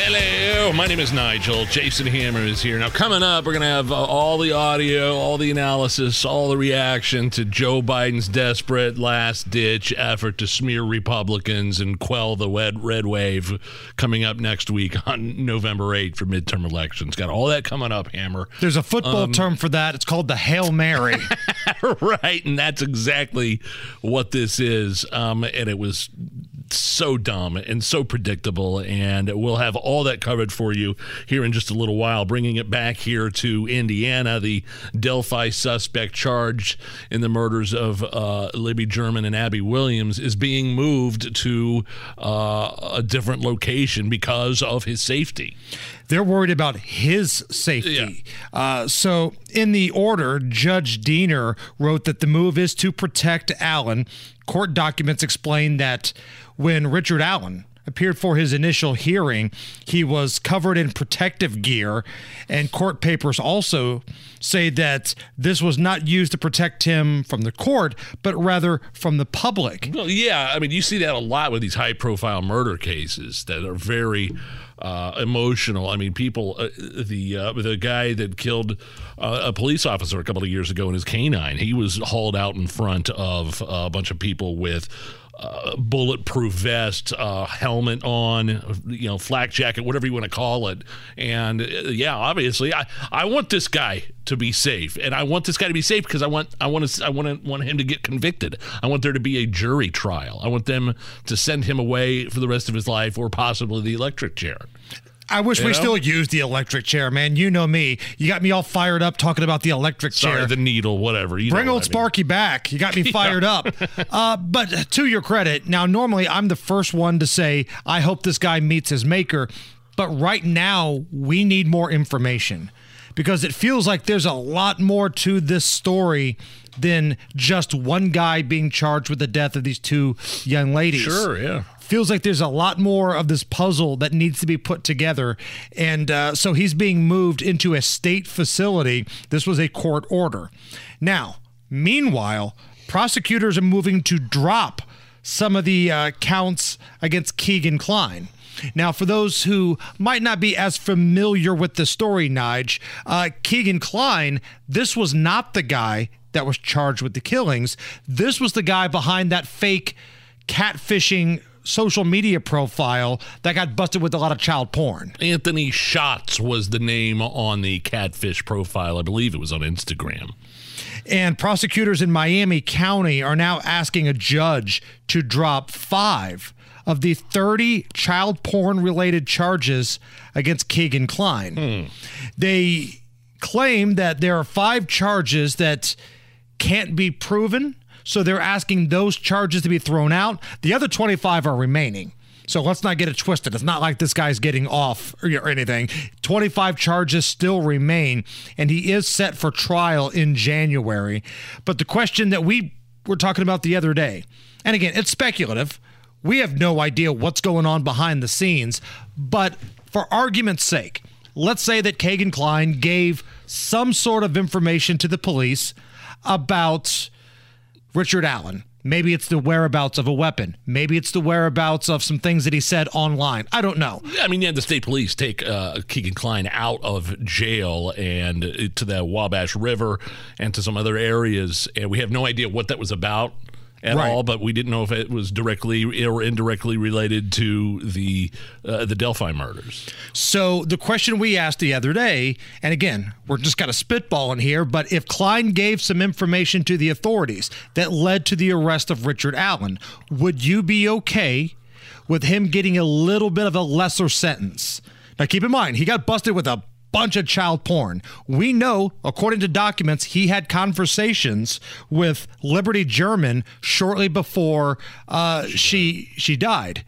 Hello, my name is Nigel. Jason Hammer is here. Now, coming up, we're going to have uh, all the audio, all the analysis, all the reaction to Joe Biden's desperate last ditch effort to smear Republicans and quell the red, red wave coming up next week on November 8th for midterm elections. Got all that coming up, Hammer. There's a football Um, term for that. It's called the Hail Mary. right, and that's exactly what this is. Um, and it was so dumb and so predictable. And we'll have all that covered for you here in just a little while. Bringing it back here to Indiana, the Delphi suspect charged in the murders of uh, Libby German and Abby Williams is being moved to uh, a different location because of his safety. They're worried about his safety. Uh, so, in the order, Judge Diener wrote that the move is to protect Allen. Court documents explain that when Richard Allen appeared for his initial hearing, he was covered in protective gear, and court papers also say that this was not used to protect him from the court, but rather from the public. Well, yeah, I mean, you see that a lot with these high-profile murder cases that are very uh, emotional. I mean, people, uh, the uh, the guy that killed uh, a police officer a couple of years ago in his canine, he was hauled out in front of a bunch of people with. Uh, bulletproof vest, uh, helmet on, you know, flak jacket, whatever you want to call it, and uh, yeah, obviously, I, I want this guy to be safe, and I want this guy to be safe because I want I want to I want to want him to get convicted. I want there to be a jury trial. I want them to send him away for the rest of his life, or possibly the electric chair. I wish You we know? still used the electric chair, man. You know me. You got me all fired up talking about the electric Sorry, chair. the needle, whatever. You Bring old I mean. Sparky back. You got me fired up. Uh, but to your credit, now normally I'm the first one to say I hope this guy meets his maker, but right now we need more information because it feels like there's a lot more to this story than just one guy being charged with the death of these two young ladies Sure, yeah. Feels like there's a lot more of this puzzle that needs to be put together. And uh, so he's being moved into a state facility. This was a court order. Now, meanwhile, prosecutors are moving to drop some of the uh, counts against Kegan Kline. Now, for those who might not be as familiar with the story, Nige, uh, Kegan Kline, this was not the guy that was charged with the killings. This was the guy behind that fake catfishing social media profile that got busted with a lot of child porn. Anthony Shots was the name on the catfish profile. I believe it was on Instagram. And prosecutors in Miami County are now asking a judge to drop five of the 30 child porn related charges against Kegan Kline. Hmm. They claim that there are five charges that can't be proven. So they're asking those charges to be thrown out. The other 25 are remaining. So let's not get it twisted. It's not like this guy's getting off or, or anything. 25 charges still remain, and he is set for trial in January. But the question that we were talking about the other day, and again, it's speculative. We have no idea what's going on behind the scenes, but for argument's sake, let's say that Kegan Kline gave some sort of information to the police about Richard Allen. Maybe it's the whereabouts of a weapon. Maybe it's the whereabouts of some things that he said online. I don't know. I mean, yeah, the state police take uh, Kegan Kline out of jail and uh, to the Wabash River and to some other areas, and we have no idea what that was about at Right. all. But we didn't know if it was directly or indirectly related to the uh, the Delphi murders. So the question we asked the other day, and again, we're just kind of spitballing here, but if Kline gave some information to the authorities that led to the arrest of Richard Allen, would you be okay with him getting a little bit of a lesser sentence? Now keep in mind, he got busted with a bunch of child porn. We know, according to documents, he had conversations with Liberty German shortly before uh, she she died.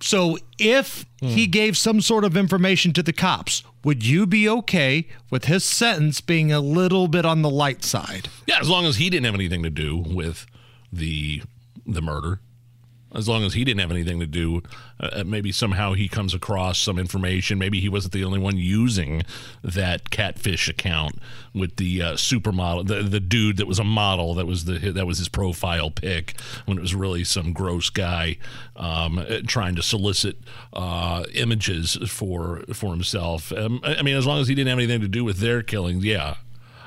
So if he gave some sort of information to the cops, would you be okay with his sentence being a little bit on the light side? Yeah, as long as he didn't have anything to do with the the murder. As long as he didn't have anything to do, uh, maybe somehow he comes across some information. Maybe he wasn't the only one using that catfish account with the uh, supermodel, the the dude that was a model that was the that was his profile pic when it was really some gross guy um, trying to solicit uh, images for for himself. Um, I I mean, as long as he didn't have anything to do with their killings, yeah,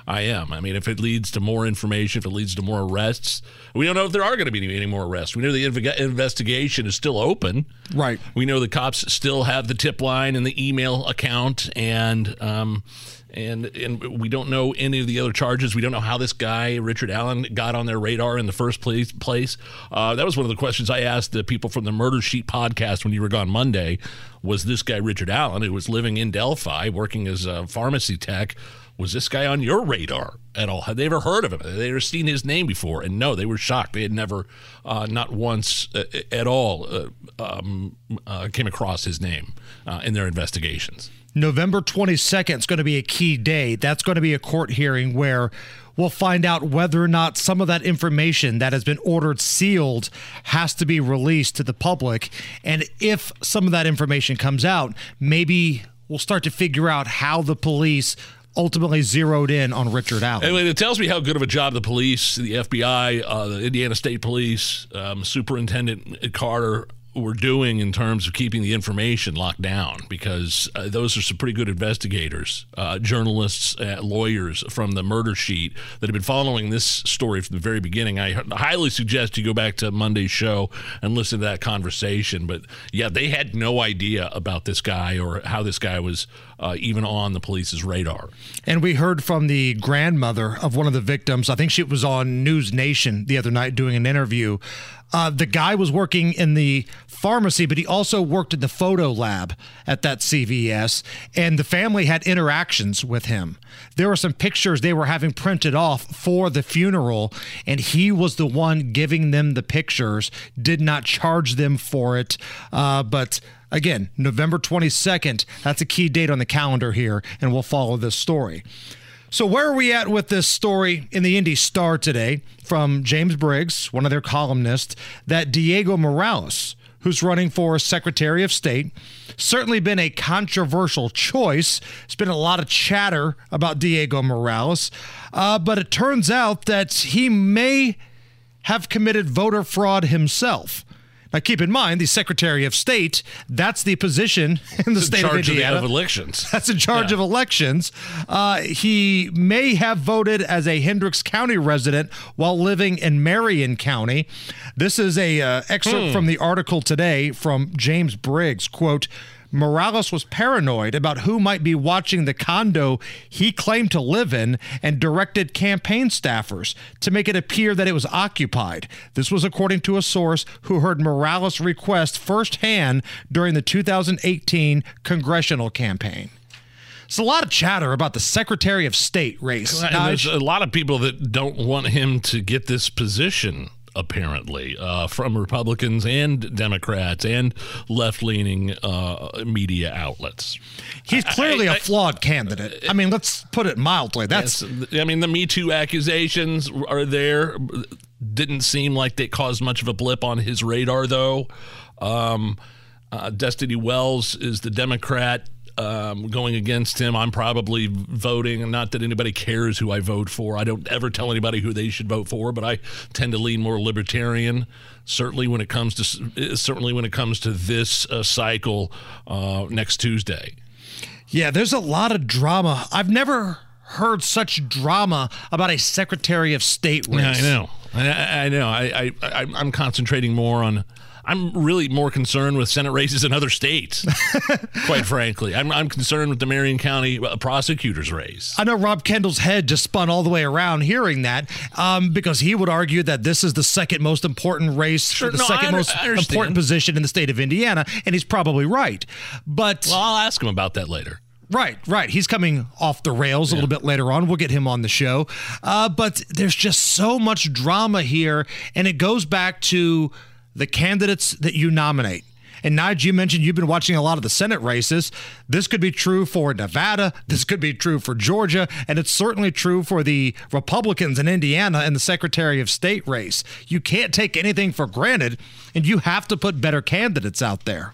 I am. I mean, if it leads to more information, if it leads to more arrests, we don't know if there are going to be any, any more arrests. We know the inve- investigation is still open. Right. We know the cops still have the tip line and the email account, and um, and and we don't know any of the other charges. We don't know how this guy Richard Allen got on their radar in the first place. Place uh, that was one of the questions I asked the people from the Murder Sheet podcast when you were gone Monday. Was this guy Richard Allen, who was living in Delphi, working as a pharmacy tech? Was this guy on your radar at all? Had they ever heard of him? Had they ever seen his name before? And no, they were shocked. They had never, uh, not once uh, at all, uh, um, uh, came across his name uh, in their investigations. November 22nd is going to be a key day. That's going to be a court hearing where we'll find out whether or not some of that information that has been ordered sealed has to be released to the public. And if some of that information comes out, maybe we'll start to figure out how the police ultimately zeroed in on Richard Allen. Anyway, it tells me how good of a job the police, the FBI, uh, the Indiana State Police, um, Superintendent Carter were doing in terms of keeping the information locked down because uh, those are some pretty good investigators, uh, journalists, uh, lawyers from the murder sheet that have been following this story from the very beginning. I highly suggest you go back to Monday's show and listen to that conversation. But yeah, they had no idea about this guy or how this guy was uh, even on the police's radar. And we heard from the grandmother of one of the victims. I think she was on News Nation the other night doing an interview. Uh, the guy was working in the pharmacy, but he also worked in the photo lab at that CVS. And the family had interactions with him. There were some pictures they were having printed off for the funeral, and he was the one giving them the pictures, did not charge them for it. Uh, but Again, November 22nd, that's a key date on the calendar here, and we'll follow this story. So, where are we at with this story in the Indy Star today from James Briggs, one of their columnists, that Diego Morales, who's running for Secretary of State, certainly been a controversial choice. There's been a lot of chatter about Diego Morales, uh, but it turns out that he may have committed voter fraud himself. Now, keep in mind, the Secretary of State, that's the position in the In state charge of Indiana. of elections. That's in charge Yeah. of elections. Uh, he may have voted as a Hendricks County resident while living in Marion County. This is a uh, excerpt Hmm. from the article today from James Briggs. Quote. Morales was paranoid about who might be watching the condo he claimed to live in and directed campaign staffers to make it appear that it was occupied. This was according to a source who heard Morales' request firsthand during the 2018 congressional campaign. It's a lot of chatter about the Secretary of State race. And there's a lot of people that don't want him to get this position. Apparently, uh, from Republicans and Democrats and left-leaning uh, media outlets. He's clearly I- a flawed candidate. I mean, let's put it mildly. That's I mean, the Me Too accusations are there. Didn't seem like they caused much of a blip on his radar, though. Um, uh, Destiny Wells is the Democrat um, going against him. I'm probably voting, not that anybody cares who I vote for. I don't ever tell anybody who they should vote for, but I tend to lean more libertarian. Certainly when it comes to certainly when it comes to this uh, cycle uh, next Tuesday. yeah. There's a lot of drama. I've never heard such drama about a Secretary of State race. Yeah, I know. I, I know. I, I, I, I'm concentrating more on. I'm really more concerned with Senate races in other states. quite frankly, I'm, I'm concerned with the Marion County uh, prosecutor's race. I know Rob Kendall's head just spun all the way around hearing that um, because he would argue that this is the second most important race Sure, for the no, second under- most important position in the state of Indiana, and he's probably right. But Well, I'll ask him about that later. Right, right. He's coming off the rails a little bit later on. We'll get him on the show. Uh, but there's just so much drama here, and it goes back to the candidates that you nominate. And Nige, you mentioned you've been watching a lot of the Senate races. This could be true for Nevada. This could be true for Georgia. And it's certainly true for the Republicans in Indiana and the Secretary of State race. You can't take anything for granted, and you have to put better candidates out there.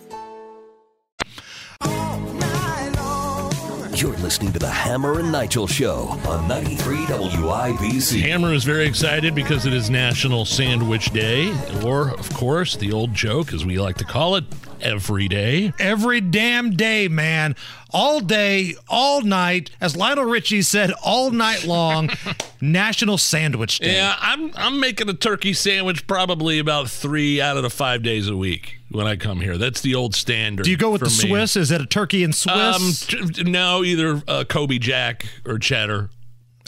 You're listening to the Hammer and Nigel Show on 93 WIBC. Hammer is very excited because it is National Sandwich Day, or, of course, the old joke, as we like to call it, every day. Every damn day, man. All day, all night. As Lionel Richie said, all night long. National Sandwich Day. Yeah, I'm I'm making a turkey sandwich probably about three out of the five days a week when I come here. That's the old standard. Do you go with the me. Swiss? Is it a turkey and Swiss? Um, t- no, either uh, Colby Jack or cheddar.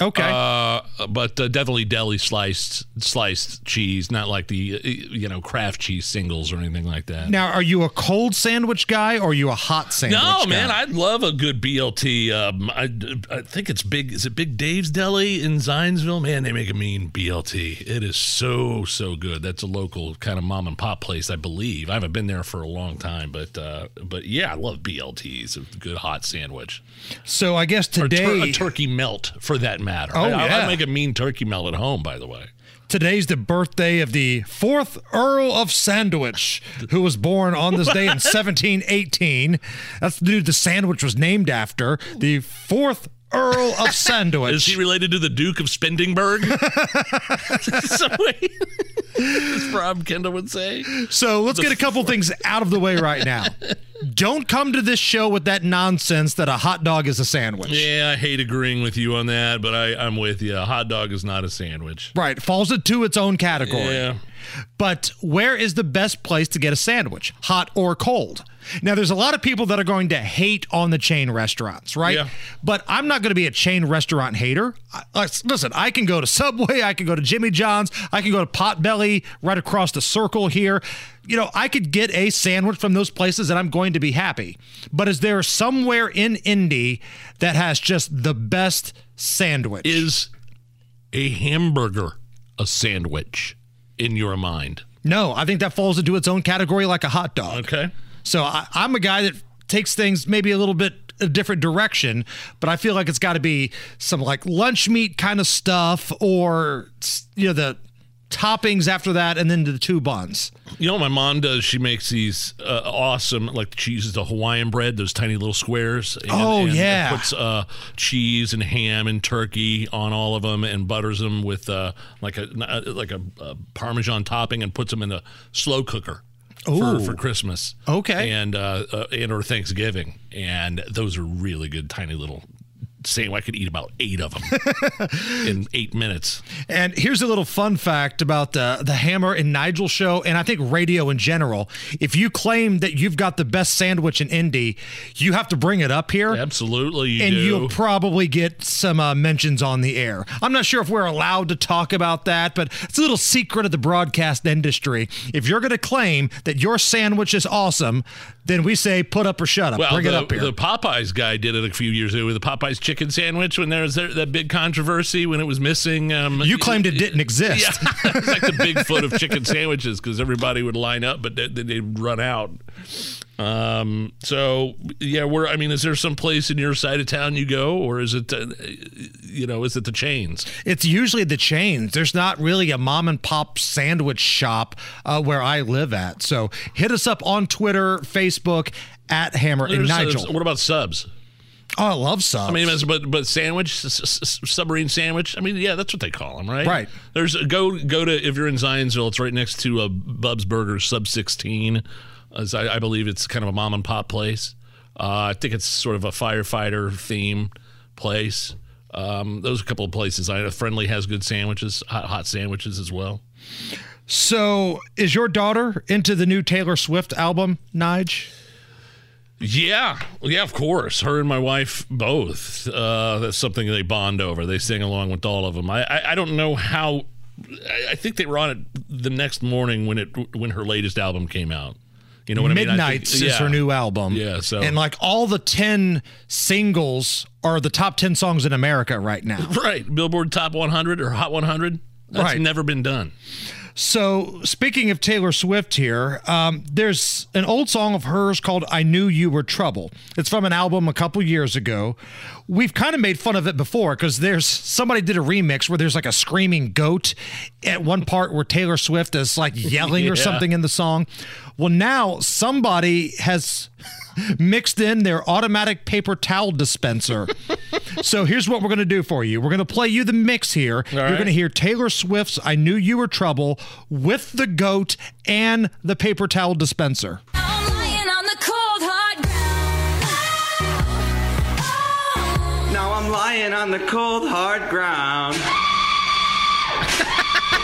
Okay. Uh, but uh, definitely deli sliced sliced cheese, not like the uh, you know Kraft cheese singles or anything like that. now, are you a cold sandwich guy or are you a hot sandwich No, guy? man, I love a good BLT. Um, I, I think it's big. Is it Big Dave's Deli in Zionsville? Man, they make a mean BLT. It is so so good. That's a local kind of mom and pop place, I believe. I haven't been there for a long time, but uh, but yeah, I love BLTs. A good hot sandwich so I guess or tur- today, a turkey melt for that matter. Oh, I, I- yeah. I make a mean turkey melt at home, by the way. today's the birthday of the fourth Earl of Sandwich, who was born on this day in 1718. That's the dude the sandwich was named after. The fourth Earl of Sandwich. Is he related to the Duke of Spendingburg? so, as Rob Kendall would say. So let's get a couple things out of the way right now. Don't come to this show with that nonsense that a hot dog is a sandwich. Yeah, I hate agreeing with you on that, but I, I'm with you. A hot dog is not a sandwich. Right, falls into its own category. Yeah. But where is the best place to get a sandwich, hot or cold? Now, there's a lot of people that are going to hate on the chain restaurants, right? Yeah. But I'm not going to be a chain restaurant hater. I, listen, I can go to Subway, I can go to Jimmy John's, I can go to Potbelly right across the circle here. You know, I could get a sandwich from those places and I'm going to be happy. But is there somewhere in Indy that has just the best sandwich? Is a hamburger a sandwich in your mind? no, I think that falls into its own category like a hot dog. Okay. So I, I'm a guy that takes things maybe a little bit a different direction, but I feel like it's got to be some like lunch meat kind of stuff, or you know the toppings after that, and then the two buns. You know what my mom does? She makes these uh, awesome, like she uses the Hawaiian bread, those tiny little squares. And, Oh, and yeah. Puts uh, cheese and ham and turkey on all of them, and butters them with uh, like a like a, a Parmesan topping, and puts them in a slow cooker. For, for Christmas, Okay. and uh, uh, and or Thanksgiving, and those are really good, tiny little. Same, I could eat about eight of them in eight minutes. And here's a little fun fact about the the Hammer and Nigel show, and I think radio in general. If you claim that you've got the best sandwich in Indy, you have to bring it up here. Absolutely, you and do. you'll probably get some uh, mentions on the air. I'm not sure if we're allowed to talk about that, but it's a little secret of the broadcast industry. If you're going to claim that your sandwich is awesome, then we say put up or shut up. Well, Bring the, it up here. the Popeyes guy did it a few years ago with the Popeyes chicken sandwich when there was that, that big controversy when it was missing. Um, you claimed it didn't exist. Yeah, it's like the Bigfoot of chicken sandwiches because everybody would line up, but then they'd run out. Um, so yeah, where I mean, is there some place in your side of town you go, or is it, uh, you know, is it the chains? It's usually the chains. There's not really a mom and pop sandwich shop uh, where I live at. So hit us up on Twitter, Facebook at Hammer and There's, uh, Nigel. what about subs? oh, I love subs. I mean, but but sandwich, submarine sandwich. I mean, yeah, that's what they call them, right? Right. There's go go to if you're in Zionsville, it's right next to a Bub's Burger Sub 16. As I, I believe it's kind of a mom and pop place. Uh, I think it's sort of a firefighter theme place. Um, those are a couple of places. I friendly has good sandwiches, hot, hot sandwiches as well. so is your daughter into the new Taylor Swift album, Nige? Yeah, yeah, of course. Her and my wife both. Uh, that's something they bond over. They sing along with all of them. I, I, I don't know how. I, I think they were on it the next morning when it when her latest album came out. You know what I mean? Midnights is yeah. her new album. Yeah, so- and like all the ten singles are the top ten songs in America right now. Right. Billboard Top 100 or Hot 100. That's Right. never been done. So, speaking of Taylor Swift here, um, there's an old song of hers called I Knew You Were Trouble. It's from an album a couple years ago. We've kind of made fun of it before because there's somebody did a remix where there's like a screaming goat at one part where Taylor Swift is like yelling or something in the song. Well, now somebody has mixed in their automatic paper towel dispenser. so here's what we're going to do for you. We're going to play you the mix here. You're right. going to hear Taylor Swift's I Knew You Were Trouble with the goat and the paper towel dispenser. Lying on the cold hard ground. Now I'm lying on the cold hard ground.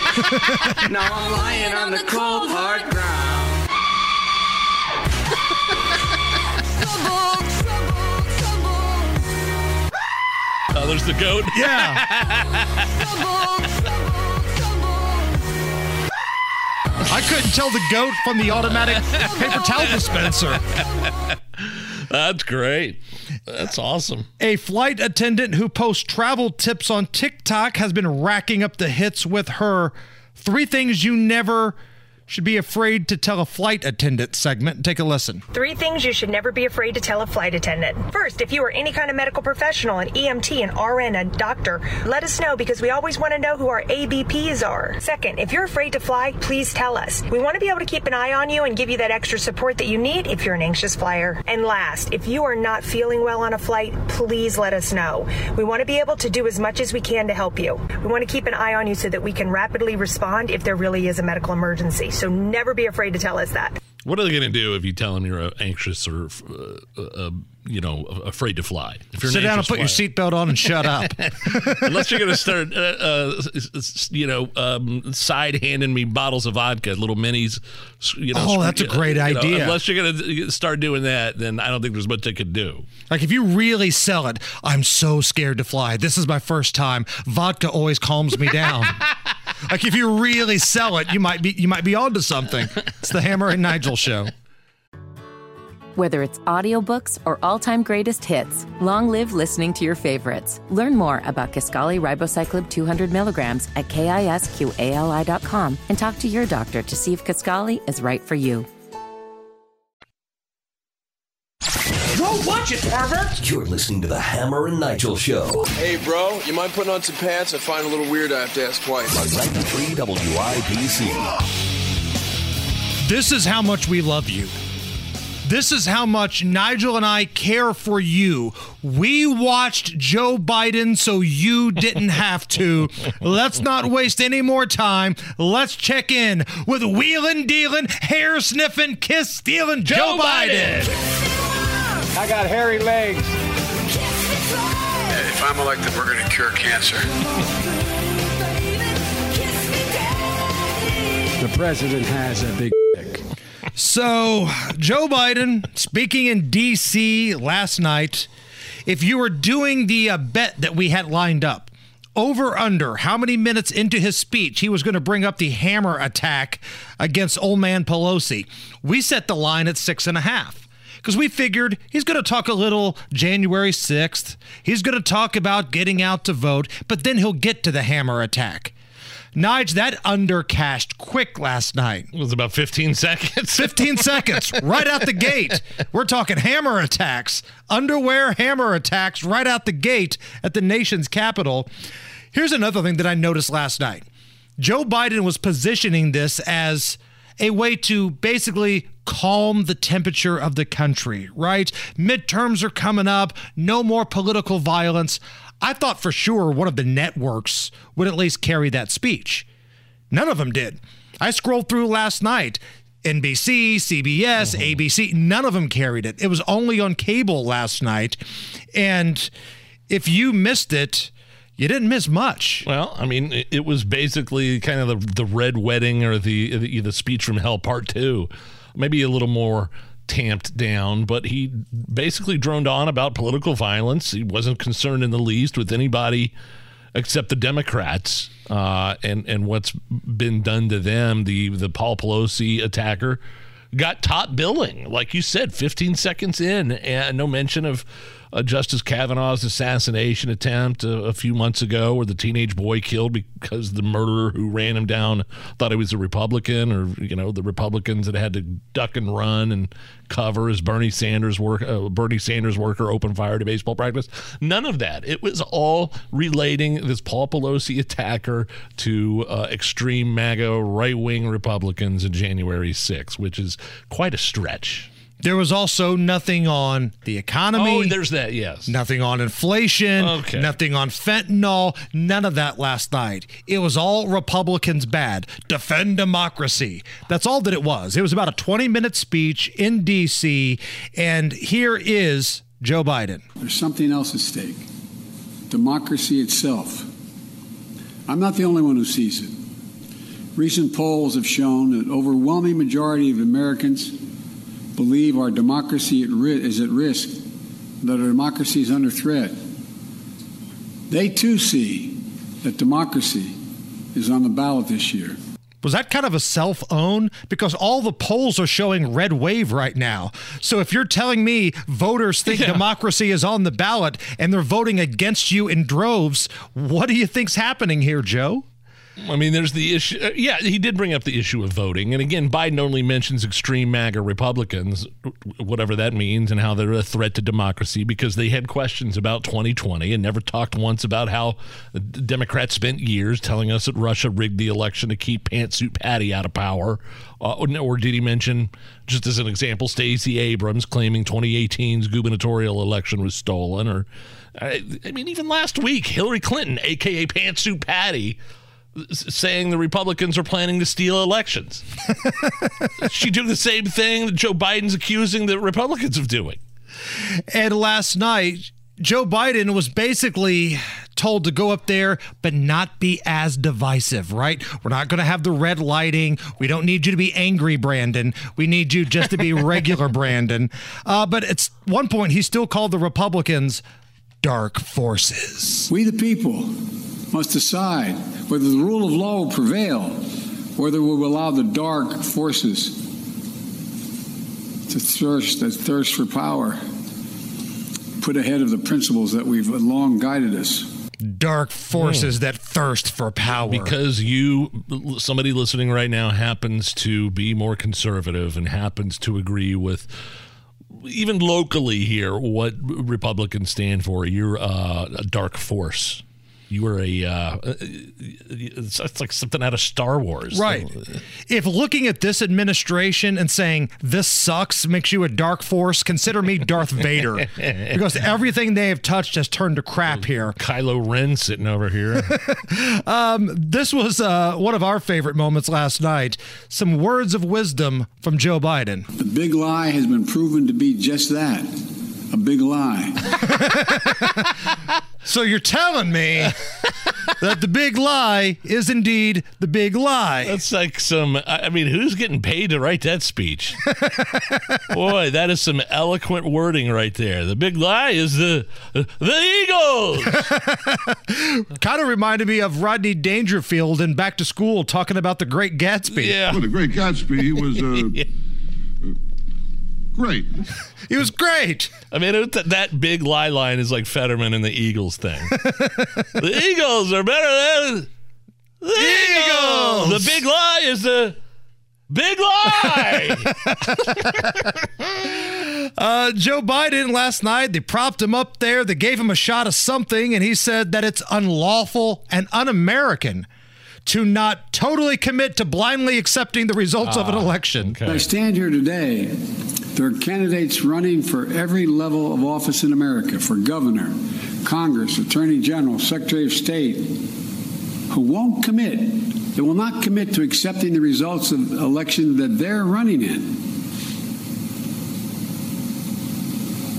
now I'm lying on the cold hard ground. There's the goat. Yeah. I couldn't tell the goat from the automatic paper towel dispenser. That's great. That's awesome. A flight attendant who posts travel tips on TikTok has been racking up the hits with her three things you never should be afraid to tell a flight attendant segment. Take a listen. Three things you should never be afraid to tell a flight attendant. First, if you are any kind of medical professional, an EMT, an RN, a doctor, let us know because we always want to know who our ABPs are. Second, if you're afraid to fly, please tell us. We want to be able to keep an eye on you and give you that extra support that you need if you're an anxious flyer. And last, if you are not feeling well on a flight, please let us know. We want to be able to do as much as we can to help you. We want to keep an eye on you so that we can rapidly respond if there really is a medical emergency. So never be afraid to tell us that. What are they going to do if you tell them you're anxious or, uh, uh, you know, afraid to fly? If you're an Sit down and put your seatbelt on and shut up. Unless you're going to start, uh, uh, you know, um, side handing me bottles of vodka, little minis. You know, Oh, that's a great you know, idea. unless you're going to start doing that, then I don't think there's much they could do. Like if you really sell it, I'm so scared to fly. This is my first time. Vodka always calms me down. like if you really sell it, you might be you might be onto something. It's the Hammer and Nigel show. Whether it's audiobooks or all-time greatest hits, long live listening to your favorites. Learn more about Kisqali Ribociclib 200 milligrams at kisqali.com and talk to your doctor to see if Kisqali is right for you. Go watch it, pervert! You're listening to the Hammer and Nigel Show Hey, bro, you mind putting on some pants? I find a little weird I have to ask twice. on 93 WIBC. This is how much we love you. This is how much Nigel and I care for you. We watched Joe Biden so you didn't have to. Let's not waste any more time. Let's check in with wheeling, dealing, hair sniffing, kiss stealing Joe, Biden. I got hairy legs. If I'm elected, we're going to cure cancer. The president has a big dick. So, Joe Biden speaking in D.C. last night. If you were doing the uh, bet that we had lined up, over under how many minutes into his speech he was going to bring up the hammer attack against old man Pelosi, we set the line at six and a half. Because we figured he's going to talk a little January 6th. He's going to talk about getting out to vote, but then he'll get to the hammer attack. Nige, that under cashed quick last night. It was about 15 seconds. 15 seconds right out the gate. We're talking hammer attacks, underwear hammer attacks right out the gate at the nation's capital. Here's another thing that I noticed last night Joe Biden was positioning this as a way to basically calm the temperature of the country, right? Midterms are coming up, no more political violence. I thought for sure one of the networks would at least carry that speech. None of them did. I scrolled through last night. NBC, CBS, mm-hmm. ABC, none of them carried it. It was only on cable last night. And if you missed it, you didn't miss much. Well, I mean, it, it was basically kind of the, the red wedding or the, the the speech from hell part two, maybe a little more tamped down, but he basically droned on about political violence. He wasn't concerned in the least with anybody except the Democrats uh, and and what's been done to them. The the Paul Pelosi attacker got top billing, like you said, 15 seconds in, and no mention of uh, Justice Kavanaugh's assassination attempt a, a few months ago, where the teenage boy killed because the murderer who ran him down thought he was a Republican, or you know the Republicans that had to duck and run and cover as Bernie Sanders work, uh, Bernie Sanders worker opened fire to baseball practice. None of that. It was all relating this Paul Pelosi attacker to uh, extreme MAGA right wing Republicans in January 6, which is quite a stretch. There was also nothing on the economy. Oh, there's that. Yes. Nothing on inflation, Okay. nothing on fentanyl, none of that last night. It was all Republicans bad. Defend democracy. That's all that it was. It was about a 20 minute speech in D.C., and here is Joe Biden. There's something else at stake democracy itself. I'm not the only one who sees it. Recent polls have shown that overwhelming majority of Americans believe our democracy is at risk, that our democracy is under threat. They too see that democracy is on the ballot this year. Was that kind of a self own? Because all the polls are showing red wave right now. So if you're telling me voters think democracy is on the ballot and they're voting against you in droves, what do you think's happening here, Joe? I mean, there's the issue. uh, yeah, he did bring up the issue of voting. And again, Biden only mentions extreme MAGA Republicans, whatever that means, and how they're a threat to democracy because they had questions about 2020 and never talked once about how Democrats spent years telling us that Russia rigged the election to keep Pantsuit Patty out of power. Uh, or did he mention, just as an example, Stacey Abrams claiming 2018's gubernatorial election was stolen? Or, I, I mean, even last week, Hillary Clinton, aka Pantsuit Patty, saying the Republicans are planning to steal elections. she do the same thing that Joe Biden's accusing the Republicans of doing. And last night, Joe Biden was basically told to go up there, but not be as divisive, right? We're not going to have the red lighting. We don't need you to be angry, Brandon. We need you just to be regular, Brandon. Uh, but at one point, he still called the Republicans dark forces. We, the people, must decide whether the rule of law will prevail, whether we will allow the dark forces to thirst, that thirst for power, put ahead of the principles that we've long guided us. Dark forces hmm. that thirst for power. Because you, somebody listening right now, happens to be more conservative and happens to agree with. Even locally here, what Republicans stand for, you're uh, a dark force. You are a. Uh, it's, it's like something out of Star Wars, Right. If looking at this administration and saying this sucks makes you a dark force, consider me Darth Vader. because everything they have touched has turned to crap here. Kylo Ren sitting over here. um, this was uh, one of our favorite moments last night. Some words of wisdom from Joe Biden. The big lie has been proven to be just that a big lie. So you're telling me that the big lie is indeed the big lie. That's like some. I I mean, who's getting paid to write that speech? Boy, that is some eloquent wording right there. The big lie is the the Eagles. kind of reminded me of Rodney Dangerfield in Back to School talking about the Great Gatsby. Yeah. Well, the Great Gatsby, he was uh, great. He was great. I mean, it, that big lie line is like Fetterman and the Eagles thing. the Eagles are better than the Eagles. The big lie is the big lie. Uh, Joe Biden last night, they propped him up there. They gave him a shot of something, and he said that it's unlawful and un American to not totally commit to blindly accepting the results of an ah, election. I stand here today. There are candidates running for every level of office in America for governor, Congress, Attorney General, Secretary of State who won't commit. They will not commit to accepting the results of election that they're running in.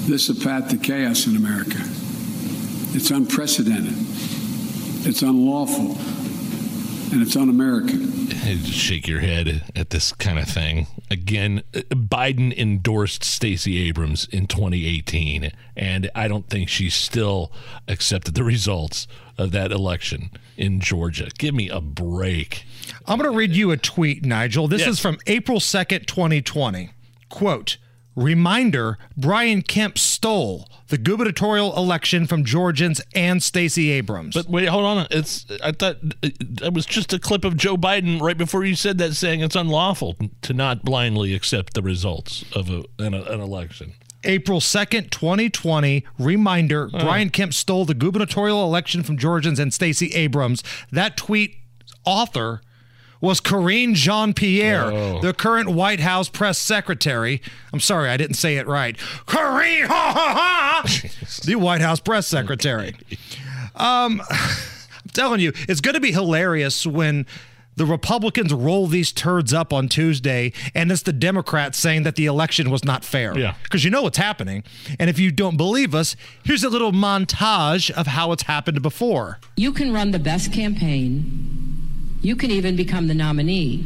This is a path to chaos in America. It's unprecedented. It's unlawful. And it's un American. You shake your head at this kind of thing. Again, uh, Biden endorsed Stacey Abrams in 2018, and I don't think she still accepted the results of that election in Georgia. Give me a break. I'm going to read you a tweet, Nigel. This Yes. is from April 2nd, 2020. Quote, Reminder Brian Kemp stole the gubernatorial election from Georgians and Stacey Abrams. But wait, hold on. It's I thought it was just a clip of Joe Biden right before you said that, saying it's unlawful to not blindly accept the results of a, an, an election. April 2nd, 2020. Reminder Brian Kemp stole the gubernatorial election from Georgians and Stacey Abrams. That tweet author was Karine Jean Pierre, Oh. the current White House press secretary. I'm sorry, I didn't say it right. Karine, ha ha ha, the White House press secretary. Um, I'm telling you, it's going to be hilarious when the Republicans roll these turds up on Tuesday and it's the Democrats saying that the election was not fair. Yeah. Because you know what's happening. And if you don't believe us, here's a little montage of how it's happened before. You can run the best campaign. You can even become the nominee.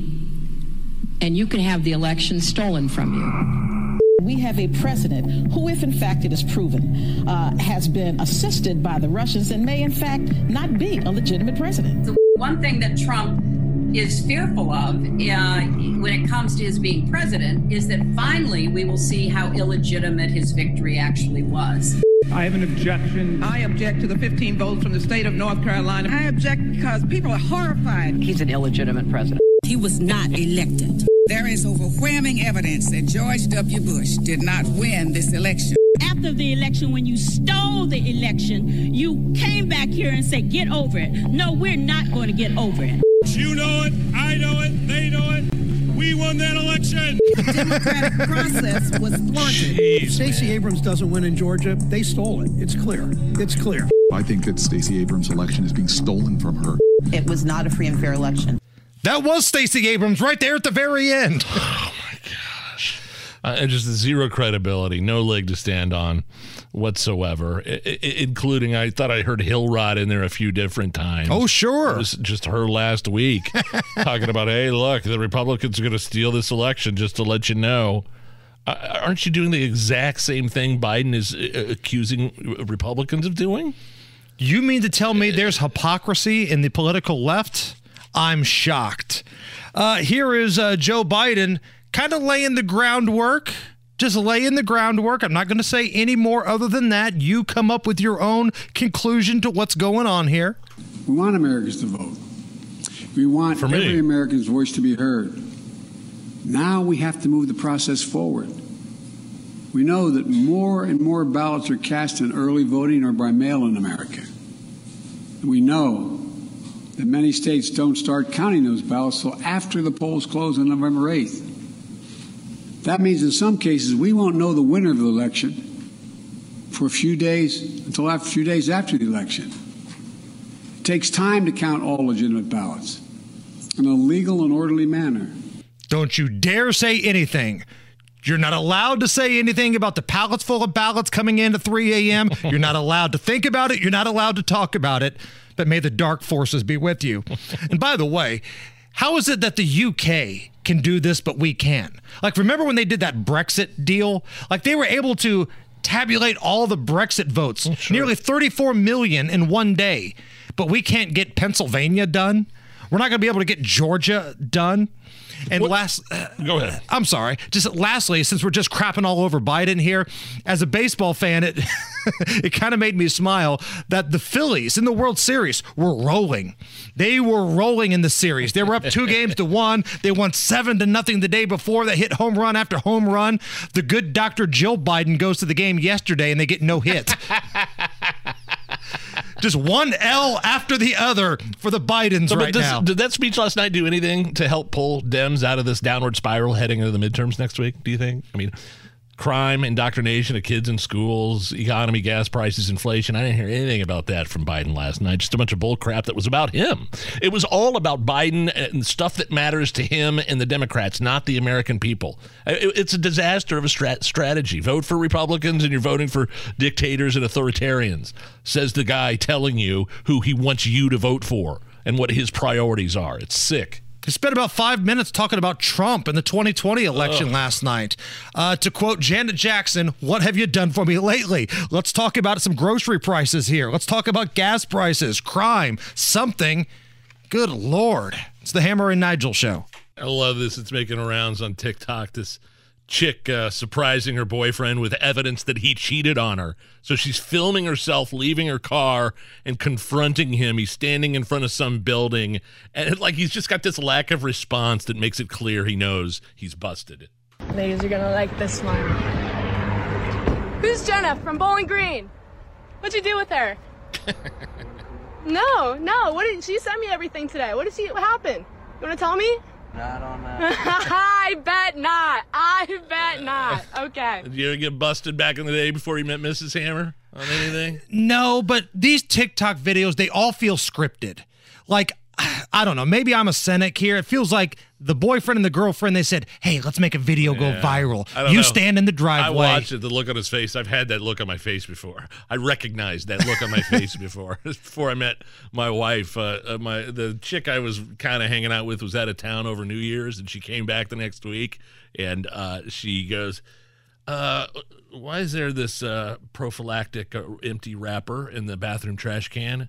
And you can have the election stolen from you. We have a president who, if in fact it is proven, uh, has been assisted by the Russians and may in fact not be a legitimate president. The one thing that Trump is fearful of uh, when it comes to his being president is that finally we will see how illegitimate his victory actually was. I have an objection. I object to the 15 votes from the state of North Carolina. I object because people are horrified. He's an illegitimate president. He was not elected. There is overwhelming evidence that George W. Bush did not win this election. After the election, when you stole the election, you came back here and said, get over it. No, we're not going to get over it. You know it, I know it, they know it. We won that election. The democratic process was thwarted. If Stacey Abrams doesn't win in Georgia, they stole it. It's clear. It's clear. I think that Stacey Abrams' election is being stolen from her. It was not a free and fair election. That was Stacey Abrams right there at the very end. Uh, and just zero credibility, no leg to stand on whatsoever, including I thought I heard Hill Rod in there a few different times. Oh, sure. It was just her last week talking about, hey, look, the Republicans are going to steal this election just to let you know. Uh, aren't you doing the exact same thing Biden is uh, accusing Republicans of doing? You mean to tell me there's hypocrisy in the political left? I'm shocked. Uh, here is uh, Joe Biden kind of laying the groundwork. Just laying the groundwork. I'm not going to say any more other than that. You come up with your own conclusion to what's going on here. We want Americans to vote. We want every American's voice to be heard. Now we have to move the process forward. We know that more and more ballots are cast in early voting or by mail in America. We know that many states don't start counting those ballots till after the polls close on November 8th. That means in some cases we won't know the winner of the election for a few days until after, a few days after the election. It takes time to count all legitimate ballots in a legal and orderly manner. Don't you dare say anything. You're not allowed to say anything about the pallets full of ballots coming in at 3 a.m. You're not allowed to think about it. You're not allowed to talk about it. But may the dark forces be with you. And by the way, how is it that the UK can do this, but we can't? Like, remember when they did that Brexit deal? Like, they were able to tabulate all the Brexit votes, nearly 34 million in one day. But we can't get Pennsylvania done. We're not going to be able to get Georgia done. And last, uh, go ahead. I'm sorry. Just lastly, since we're just crapping all over Biden here, as a baseball fan, it it kind of made me smile that the Phillies in the World Series were rolling. They were rolling in the series. They were up two games to one. They won seven to nothing the day before. They hit home run after home run. The good Dr. Jill Biden goes to the game yesterday and they get no hit. Just one L after the other for the Bidens right does- now. Did that speech last night do anything to help pull Dems out of this downward spiral heading into the midterms next week? Do you think? I mean, crime, indoctrination of kids in schools, economy, gas prices, inflation. I didn't hear anything about that from Biden last night. Just a bunch of bull crap that was about him. It was all about Biden and stuff that matters to him and the Democrats, not the American people. It's a disaster of a strat- strategy. Vote for Republicans and you're voting for dictators and authoritarians, says the guy telling you who he wants you to vote for and what his priorities are. It's sick. He spent about five minutes talking about Trump and the 2020 election Ugh. last night. Uh, to quote Janet Jackson, What have you done for me lately? Let's talk about some grocery prices here. Let's talk about gas prices, crime, something. Good Lord. It's the Hammer and Nigel show. I love this. It's making rounds on TikTok. This chick uh, surprising her boyfriend with evidence that he cheated on her. So she's filming herself leaving her car and confronting him. He's standing in front of some building, and it, like he's just got this lack of response that makes it clear he knows he's busted. Ladies are gonna like this one. Who's Jenna from Bowling Green? What'd you do with her? no, no. What did she sent me everything today? What did she? What happened? You wanna tell me? Not on I bet not. I bet not. Okay. Did you ever get busted back in the day before you met Mrs. Hammer on anything? No, but these TikTok videos, they all feel scripted. Like, I don't know. Maybe I'm a cynic here. It feels like the boyfriend and the girlfriend, they said, hey, let's make a video go Yeah. viral. You know. stand in the driveway. I watched it, the look on his face. I've had that look on my face before. I recognized that look on my face before. before I met my wife, uh, uh, my the chick I was kind of hanging out with was out of town over New Year's, and she came back the next week, and uh, she goes, uh, "Why is there this uh, prophylactic uh, empty wrapper in the bathroom trash can?"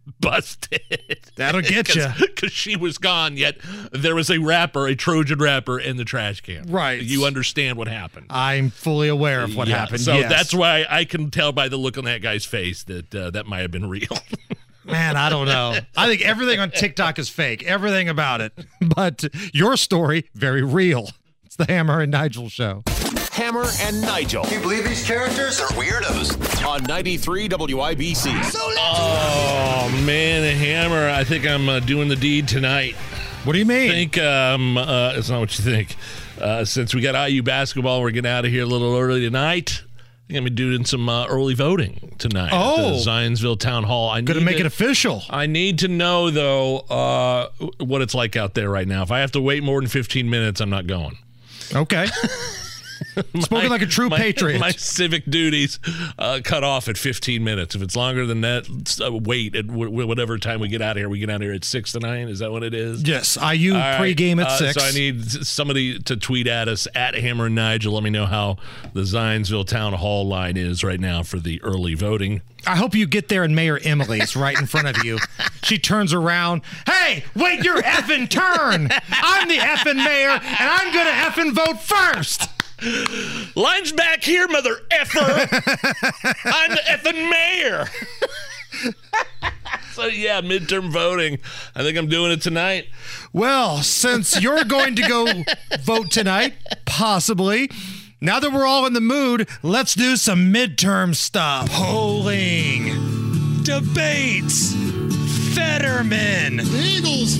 busted. That'll get you. Because she was gone, yet there was a wrapper, a Trojan wrapper in the trash can. Right. You understand what happened. I'm fully aware of what Yeah, happened. So yes. that's why I can tell by the look on that guy's face that uh, that might have been real. Man, I don't know. I think everything on TikTok is fake, everything about it. But your story, very real. It's the Hammer and Nigel show. Hammer and Nigel. Can you believe these characters are weirdos? On 93 WIBC. So oh man, hammer! I think I'm uh, doing the deed tonight. What do you mean? I think um, uh, it's not what you think. Uh, since we got IU basketball, we're getting out of here a little early tonight. I'm gonna be doing some uh, early voting tonight. at Oh. the Zionsville Town Hall. I'm Gonna need make to- it official. I need to know though uh, what it's like out there right now. If I have to wait more than 15 minutes, I'm not going. Okay. Spoken like a true my, patriot. My civic duties uh, cut off at 15 minutes. If it's longer than that, uh, wait at w- whatever time we get out of here. We get out of here at six to nine. Is that what it is? Yes, IU All right, pregame at uh, six. So I need somebody to tweet at us at Hammer and Nigel. Let me know how the Zionsville Town Hall line is right now for the early voting. I hope you get there and Mayor Emily's right in front of you. She turns around. Hey, wait your effing turn. I'm the effing mayor, and I'm going to effing vote first. Line's back here, mother effer. I'm the effing mayor. so yeah, midterm voting. I think I'm doing it tonight. Well, since you're going to go vote tonight, possibly, now that we're all in the mood, let's do some midterm stuff. Polling, debates, Fetterman. The Eagles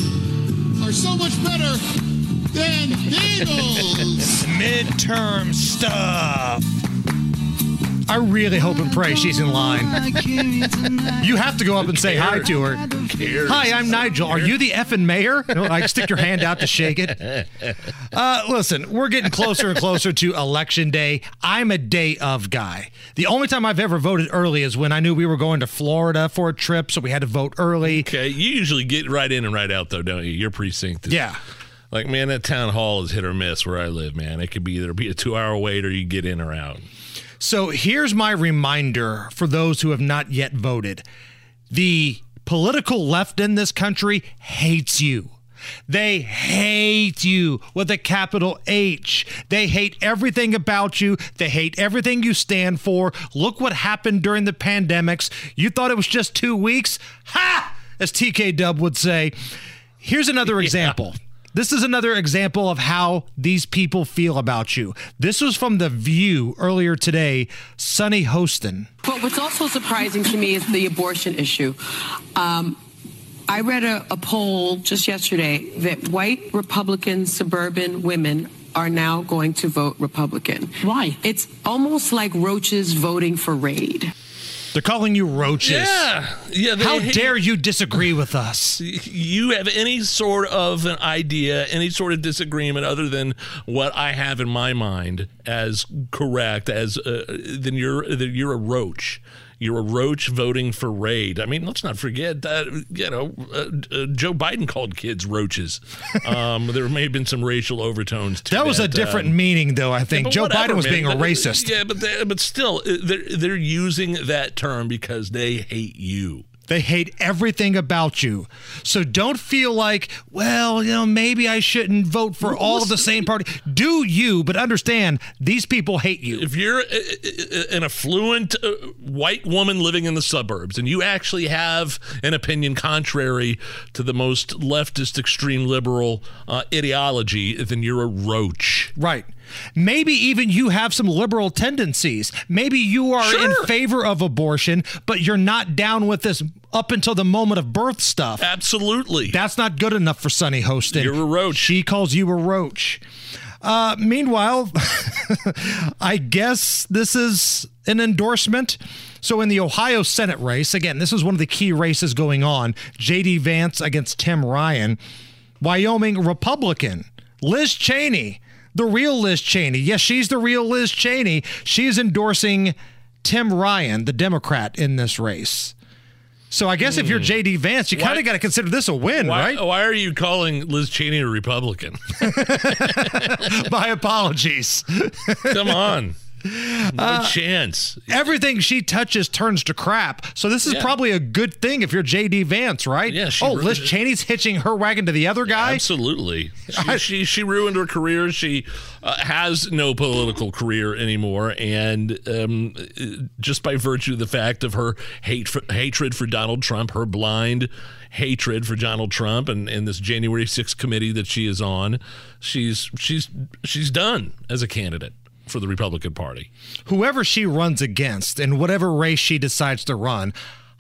are so much better than the Eagles. midterm stuff. I really hope and pray she's in line. You have to go up and say hi to her. Hi, I'm Nigel. Are you the effing mayor? You know, like stick your hand out to shake it. Uh, listen, we're getting closer and closer to election day. I'm a day of guy. The only time I've ever voted early is when I knew we were going to Florida for a trip, so we had to vote early. Okay, you usually get right in and right out though, don't you? Your precinct. Is, Yeah. Like man, that town hall is hit or miss where I live. Man, it could be either be a two hour wait or you get in or out. So here's my reminder for those who have not yet voted. The political left in this country hates you. They hate you with a capital H. They hate everything about you. They hate everything you stand for. Look what happened during the pandemics. You thought it was just two weeks? Ha! As TK Dub would say. Here's another example. This is another example of how these people feel about you. This was from The View earlier today. Sunny Hostin. But what's also surprising to me is the abortion issue. Um, I read a, a poll just yesterday that white Republican suburban women are now going to vote Republican. Why? It's almost like roaches voting for Raid. They're calling you roaches. Yeah, yeah. How hate- dare you disagree with us? you have any sort of an idea, any sort of disagreement other than what I have in my mind as correct, as uh, then you're then you're a roach. You're a roach voting for Raid. I mean, let's not forget that you know uh, uh, Joe Biden called kids roaches. Um, there may have been some racial overtones. To That was a different um, meaning, though. I think yeah, Joe whatever, Biden was man. being a But- racist. Yeah, but they, but still, uh, they're they're using that term because they hate you. They hate everything about you. So don't feel like, well, you know, maybe I shouldn't vote for all of the same party. Do you, but understand these people hate you. If you're uh, uh, an affluent uh, white woman living in the suburbs and you actually have an opinion contrary to the most leftist, extreme liberal uh, ideology, then you're a roach. Right. Maybe even you have some liberal tendencies. Maybe you are in favor of abortion, but you're not down with this up until the moment of birth stuff. Absolutely. That's not good enough for Sunny Hostin. You're a roach. She calls you a roach. Uh, meanwhile, I guess this is an endorsement. So, in the Ohio Senate race, again, this is one of the key races going on J.D. Vance against Tim Ryan. Wyoming Republican Liz Cheney, the real Liz Cheney. Yes, she's the real Liz Cheney. She's endorsing Tim Ryan, the Democrat, in this race. So I guess if you're hmm. J.D. Vance, you kind of got to consider this a win, Why, right? why are you calling Liz Cheney a Republican? My apologies. Come on. No Uh, chance. Everything she touches turns to crap. So this is Yeah. probably a good thing if you're J.D. Vance, right? Yeah, oh, Liz Cheney's hitching her wagon to the other guy. Absolutely. She, she, she ruined her career. She uh, has no political career anymore. And um, just by virtue of the fact of her hate for, hatred for Donald Trump, her blind hatred for Donald Trump and, and this January 6th committee that she is on, she's she's she's done as a candidate for the Republican Party. Whoever she runs against and whatever race she decides to run.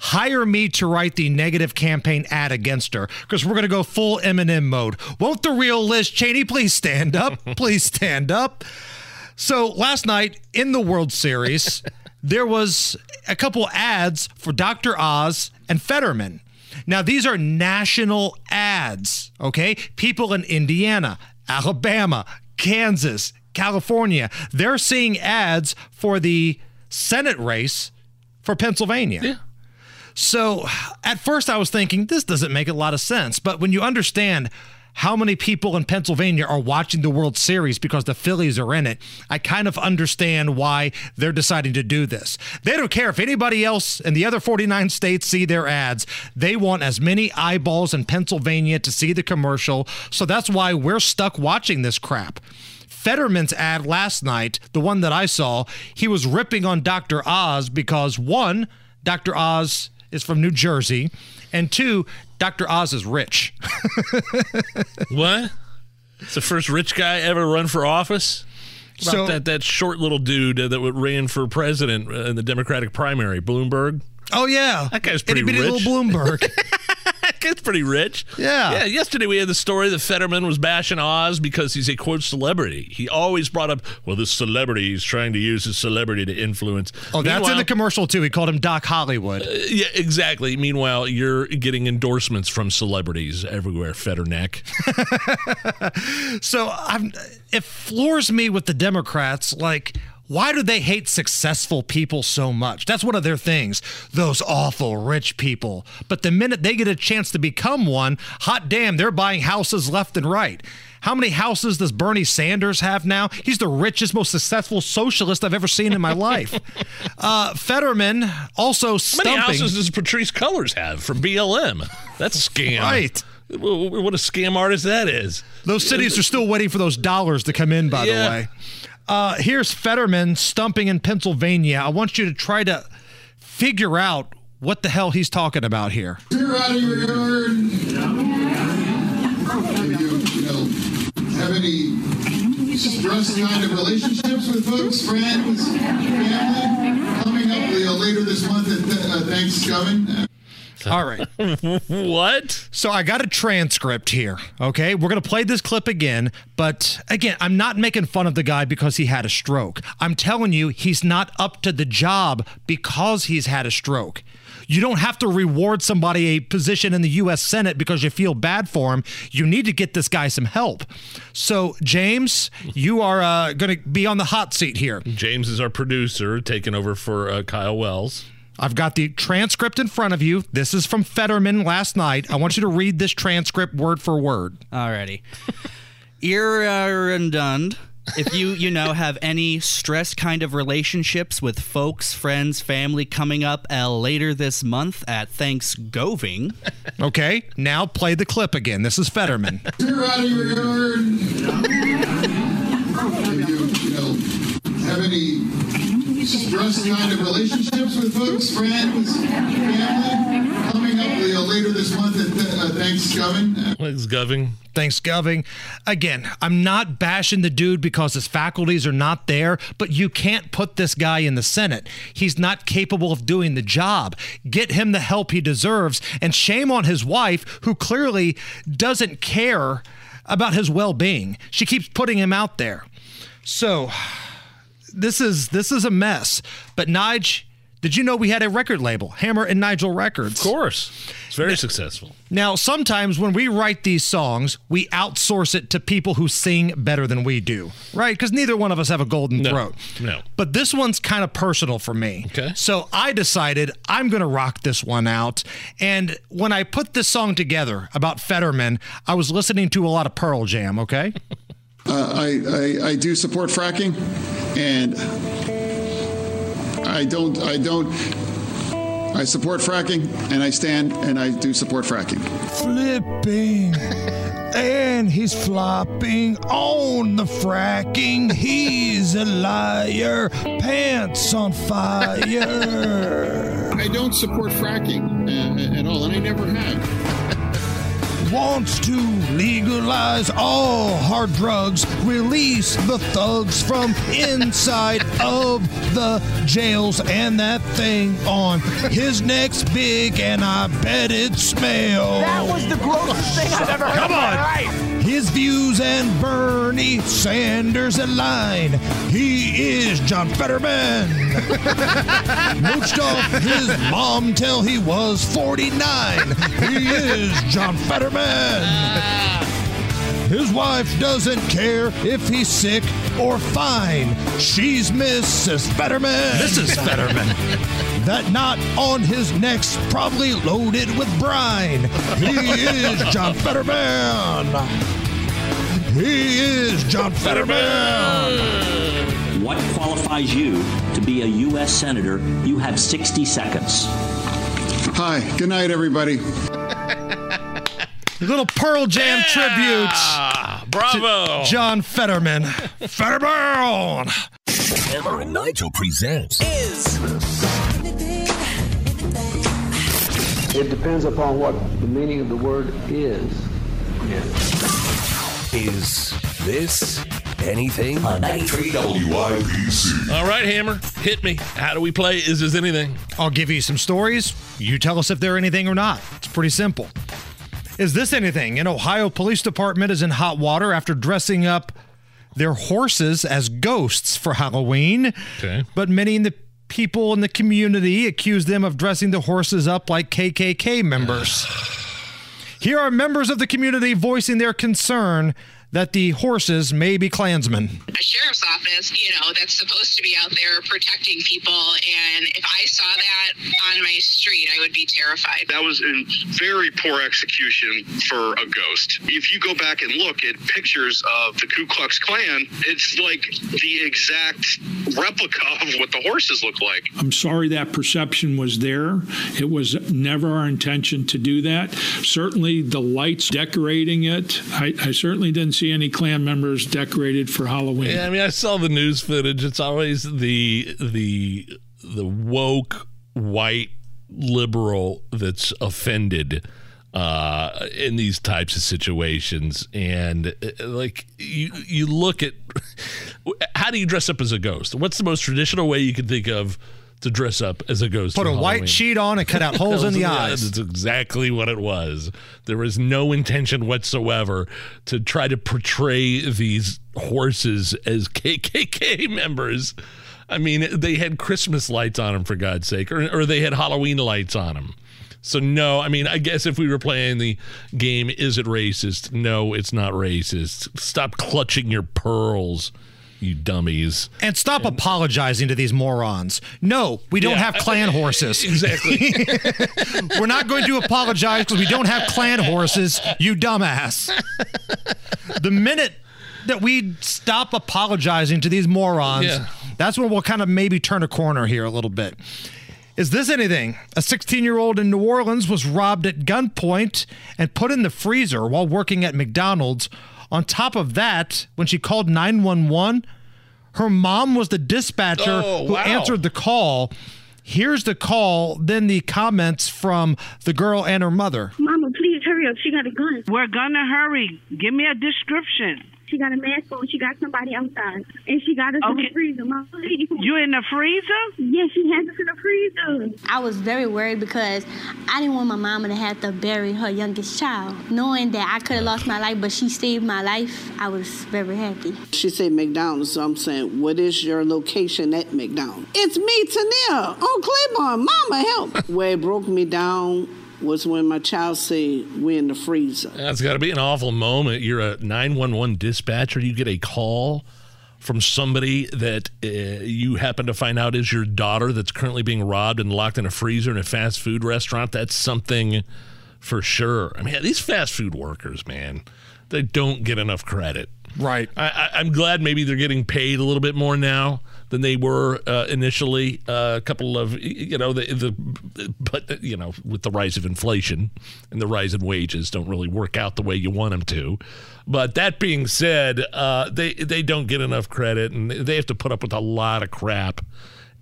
Hire me to write the negative campaign ad against her because we're going to go full Eminem mode. Won't the real Liz Cheney please stand up? please stand up. So last night in the World Series, there was a couple ads for Dr. Oz and Fetterman. Now, these are national ads, okay? People in Indiana, Alabama, Kansas, California, they're seeing ads for the Senate race for Pennsylvania. So at first I was thinking, this doesn't make a lot of sense. But when you understand how many people in Pennsylvania are watching the World Series because the Phillies are in it, I kind of understand why they're deciding to do this. They don't care if anybody else in the other 49 states see their ads. They want as many eyeballs in Pennsylvania to see the commercial. So that's why we're stuck watching this crap. Fetterman's ad last night, the one that I saw, he was ripping on Dr. Oz because one, Dr. Oz is from New Jersey, and two, Dr. Oz is rich. What? It's the first rich guy ever run for office? About So- that, that short little dude that ran for president in the Democratic primary, Bloomberg. Oh yeah, That guy's pretty Itty bitty rich. little Bloomberg. guy's pretty rich. Yeah. Yeah. Yesterday we had the story that Fetterman was bashing Oz because he's a quote celebrity. He always brought up, well, this celebrity is trying to use his celebrity to influence. oh, that's in the commercial too. He called him Doc Hollywood. Uh, yeah, exactly. Meanwhile, you're getting endorsements from celebrities everywhere, Fetterneck. So I'm, it floors me with the Democrats. Like, why do they hate successful people so much? That's one of their things. Those awful rich people. But the minute they get a chance to become one, hot damn, they're buying houses left and right. How many houses does Bernie Sanders have now? He's the richest, most successful socialist I've ever seen in my life. Uh, Fetterman also How many houses does Patrisse Cullors have from BLM? That's a scam. Right. What a scam artist that is. Those cities are still waiting for those dollars to come in, by Yeah. the way. Uh, here's Fetterman stumping in Pennsylvania. I want you to try to figure out what the hell he's talking about here. Clear out of your yard. Do you, you know, have any stress kind of relationships with folks, friends, family? Coming up later this month at uh, Thanksgiving. All right. what? So I got a transcript here. Okay. We're going to play this clip again. But again, I'm not making fun of the guy because he had a stroke. I'm telling you, he's not up to the job because he's had a stroke. You don't have to reward somebody a position in the U.S. Senate because you feel bad for him. You need to get this guy some help. So, James, you are uh, going to be on the hot seat here. James is our producer, taking over for uh, Kyle Wells. I've got the transcript in front of you. This is from Fetterman last night. I want you to read this transcript word for word. Alrighty. Irrendund. If you, you know, have any stressed kind of relationships with folks, friends, family coming up uh, later this month at Thanksgiving. Okay, now play the clip again. This is Fetterman. You're out of your yard. If you, you know, have any stress kind of relationships with folks, friends, family coming up you later this month at uh, Thanksgiving. Thanksgiving. Thanksgiving. Again, I'm not bashing the dude because his faculties are not there, but you can't put this guy in the Senate. He's not capable of doing the job. Get him the help he deserves, and shame on his wife, who clearly doesn't care about his well being. She keeps putting him out there. So this is this is a mess. But Nige, did you know we had a record label, Hammer and Nigel Records? Of course. It's very successful. Now, sometimes when we write these songs, we outsource it to people who sing better than we do, right? Because neither one of us have a golden No. throat. No. But this one's kind of personal for me. Okay. So I decided I'm going to rock this one out. And when I put this song together about Fetterman, I was listening to a lot of Pearl Jam, okay? Uh, I, I, I do support fracking, and I don't I don't I support fracking, and I stand and I do support fracking. flipping and he's flopping on the fracking. He's a liar, pants on fire. I don't support fracking uh, at all, and I never have. Wants to legalize all hard drugs, release the thugs from inside of the jails, and that thing on his neck's big, and I bet it smells. That was the grossest thing I've ever heard Come in my on. His views and Bernie Sanders align. He is John Fetterman. Mooched off his mom till he was 49. He is John Fetterman. Ah. His wife doesn't care if he's sick or fine. She's Mrs. Fetterman. Mrs. Fetterman. That knot on his neck's probably loaded with brine. He is John Fetterman. He is John Fetterman. What qualifies you to be a U.S. Senator? You have 60 seconds. Hi, good night, everybody. Little Pearl Jam tribute. Bravo. John Fetterman. Fetterman. Hammer and Nigel presents Is It depends upon what the meaning of the word is. Is this anything? On 93 WIBC. All right, Hammer, hit me. How do we play? Is this anything? I'll give you some stories. You tell us if they're anything or not. It's pretty simple. Is this anything? An Ohio police department is in hot water after dressing up their horses as ghosts for Halloween. Okay. But many in the people in the community accuse them of dressing the horses up like KKK members. Here are members of the community voicing their concern that the horses may be Klansmen. a sheriff's office, you know, that's supposed to be out there protecting people. And if I saw that on my street, I would be terrified. That was in very poor execution for a ghost. If you go back and look at pictures of the Ku Klux Klan, it's like the exact replica of what the horses look like. I'm sorry that perception was there. It was never our intention to do that. Certainly, the lights decorating it, I, I certainly didn't see any Klan members decorated for Halloween. Yeah, I mean, I saw the news footage. It's always the the the woke white liberal that's offended uh, in these types of situations, and uh, like you you look at how do you dress up as a ghost? What's the most traditional way you can think of? To dress up as a ghost. Put a white sheet on and cut out holes in the eyes. That's exactly what it was. There was no intention whatsoever to try to portray these horses as KKK members. I mean, they had Christmas lights on them, for God's sake, or, or they had Halloween lights on them. So, no, I mean, I guess if we were playing the game, is it racist? No, it's not racist. Stop clutching your pearls, you dummies. And stop apologizing to these morons. No, we don't Yeah, have clan horses. Exactly. We're not going to apologize because we don't have clan horses, you dumbass. The minute that we stop apologizing to these morons, Yeah. that's when we'll kind of maybe turn a corner here a little bit. Is this anything? A 16 year old in New Orleans was robbed at gunpoint and put in the freezer while working at McDonald's. On top of that, when she called 911, her mom was the dispatcher Oh, who wow. answered the call. Here's the call, then the comments from the girl and her mother. Mama, please hurry up. She got a gun. We're gonna hurry. Give me a description. She got a mask on. She got somebody outside. And she got us in the freezer. Mama, please. You in the freezer? Yes, she had us in the freezer. I was very worried because I didn't want my mama to have to bury her youngest child. Knowing that I could have lost my life, but she saved my life, I was very happy. She said McDonald's, so I'm saying, what is your location at McDonald's? It's me, Tania, on Claiborne. Mama, help. Where it broke me down was when my child said, we're in the freezer. That's got to be an awful moment. You're a 911 dispatcher. You get a call from somebody that uh, you happen to find out is your daughter that's currently being robbed and locked in a freezer in a fast food restaurant. That's something for sure. I mean, these fast food workers, man, they don't get enough credit. Right. I, I, I'm glad maybe they're getting paid a little bit more now than they were uh, initially. Uh, a couple of, you know, the, the but you know, with the rise of inflation and the rise in wages, don't really work out the way you want them to. But that being said, uh, they they don't get enough credit, and they have to put up with a lot of crap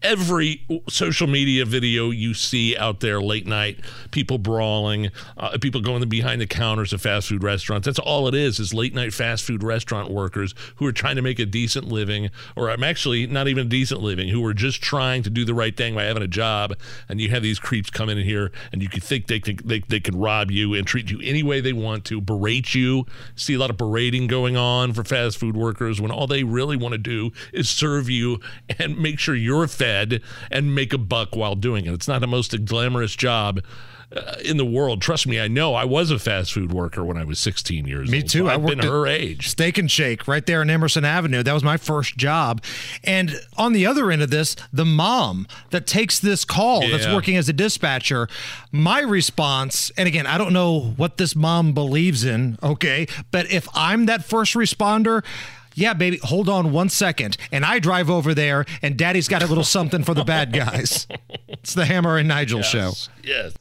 every social media video you see out there late night people brawling uh, people going behind the counters of fast food restaurants. That's all it is is late night fast food restaurant workers who are trying to make a decent living or i'm actually not even a decent living who are just trying to do the right thing by having a job. And you have these creeps come in here and you can think they can they, they can rob you and treat you any way they want to berate you. See a lot of berating going on for fast food workers when all they really want to do is serve you and make sure you're fed and make a buck while doing it. It's not the most glamorous job uh, in the world. Trust me, I know. I was a fast food worker when I was 16 years Me old. Me too. So I I've worked been at her age. Steak and Shake right there in Emerson Avenue. That was my first job. And on the other end of this, the mom that takes this call that's working as a dispatcher, my response, and again, I don't know what this mom believes in, okay, but if I'm that first responder, yeah, baby, hold on one second. And I drive over there, and daddy's got a little something for the bad guys. It's the Hammer and Nigel show. Yes.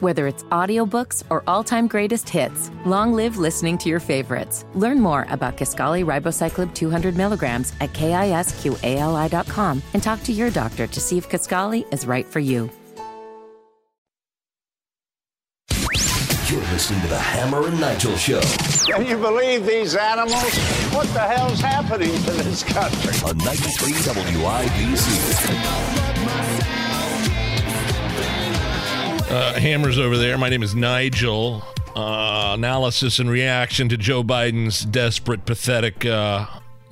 Whether it's audiobooks or all-time greatest hits, long live listening to your favorites. Learn more about Kisqali Ribociclib 200 milligrams at kisqali.com and talk to your doctor to see if Kisqali is right for you. Listening to the Hammer and Nigel Show Can you believe these animals? What the hell's happening to this country? on 93 WIBC. Uh, Hammers over there. My name is Nigel. Uh, analysis and reaction to Joe Biden's desperate, pathetic uh,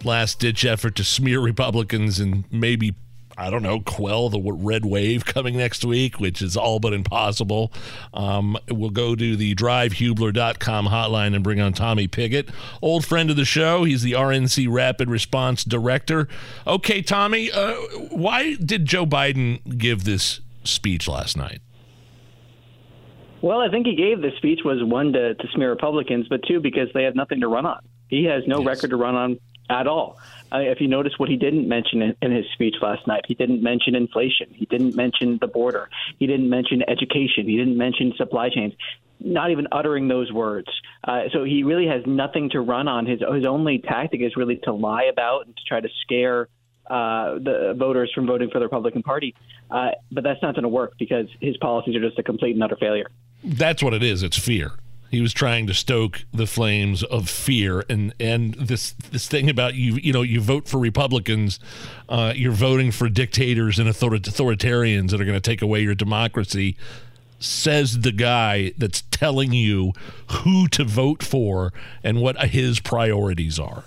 last ditch effort to smear Republicans and maybe, I don't know, quell the red wave coming next week, which is all but impossible. Um, we'll go to the drivehubler.com hotline and bring on Tommy Pigott, old friend of the show. He's the RNC Rapid Response Director. Okay, Tommy, uh, why did Joe Biden give this speech last night? Well, I think he gave the speech was one to, to smear Republicans, but two because they have nothing to run on. He has no record to run on at all. If you notice what he didn't mention in, in his speech last night, he didn't mention inflation. He didn't mention the border. He didn't mention education. He didn't mention supply chains. Not even uttering those words. Uh, so he really has nothing to run on. His his only tactic is really to lie about and to try to scare uh, the voters from voting for the Republican Party. Uh, but that's not going to work because his policies are just a complete and utter failure. That's what it is. It's fear. He was trying to stoke the flames of fear, and and this this thing about you you know you vote for Republicans, uh, you're voting for dictators and authoritarians that are going to take away your democracy. Says the guy that's telling you who to vote for and what his priorities are.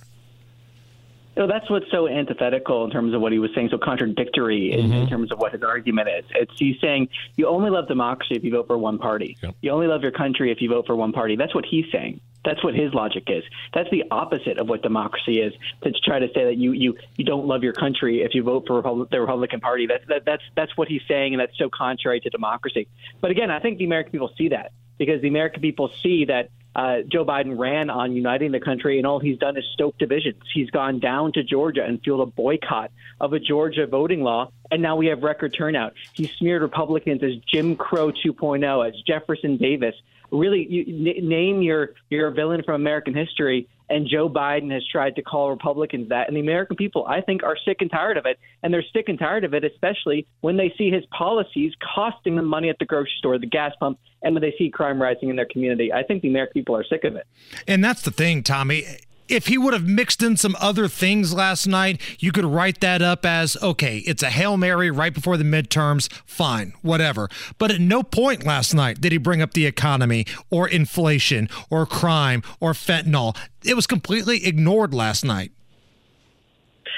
Know, that's what's so antithetical in terms of what he was saying, so contradictory in, Mm-hmm. in terms of what his argument is. It's he's saying you only love democracy if you vote for one party. You only love your country if you vote for one party. That's what he's saying. That's what his logic is. That's the opposite of what democracy is. To try to say that you you, you don't love your country if you vote for Repub- the Republican Party. That's that, that's that's what he's saying, and that's so contrary to democracy. But again, I think the American people see that because the American people see that uh, Joe Biden ran on uniting the country, and all he's done is stoke divisions. He's gone down to Georgia and fueled a boycott of a Georgia voting law, and now we have record turnout. He smeared Republicans as Jim Crow 2.0, as Jefferson Davis. Really, you, n- name your your villain from American history, and Joe Biden has tried to call Republicans that. And the American people, I think, are sick and tired of it, and they're sick and tired of it, especially when they see his policies costing them money at the grocery store, the gas pump, and when they see crime rising in their community. I think the American people are sick of it. And that's the thing, Tommy. If he would have mixed in some other things last night, you could write that up as okay, it's a Hail Mary right before the midterms, fine, whatever. But at no point last night did he bring up the economy or inflation or crime or fentanyl. It was completely ignored last night.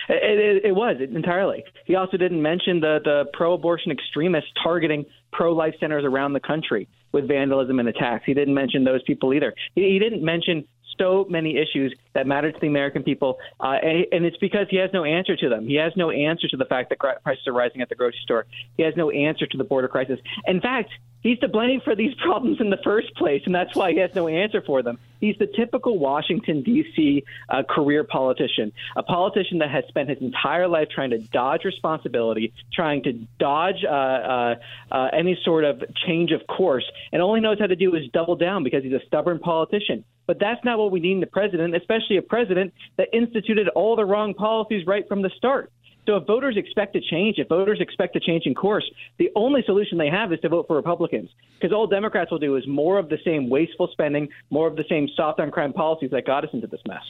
It, it, it was entirely. He also didn't mention the, the pro-abortion extremists targeting pro-life centers around the country with vandalism and attacks. He didn't mention those people either. He, he didn't mention so many issues that matter to the American people, uh, and, it's because he has no answer to them. He has no answer to the fact that prices are rising at the grocery store. He has no answer to the border crisis. In fact, he's to blame for these problems in the first place, and that's why he has no answer for them. He's the typical Washington, D.C. Uh, career politician, a politician that has spent his entire life trying to dodge responsibility, trying to dodge uh, uh, uh, any sort of change of course, and all he knows how to do is double down because he's a stubborn politician. But that's not what we need in the president, especially a president that instituted all the wrong policies right from the start. So if voters expect a change, if voters expect a change in course, the only solution they have is to vote for Republicans. Because all Democrats will do is more of the same wasteful spending, more of the same soft on crime policies that got us into this mess.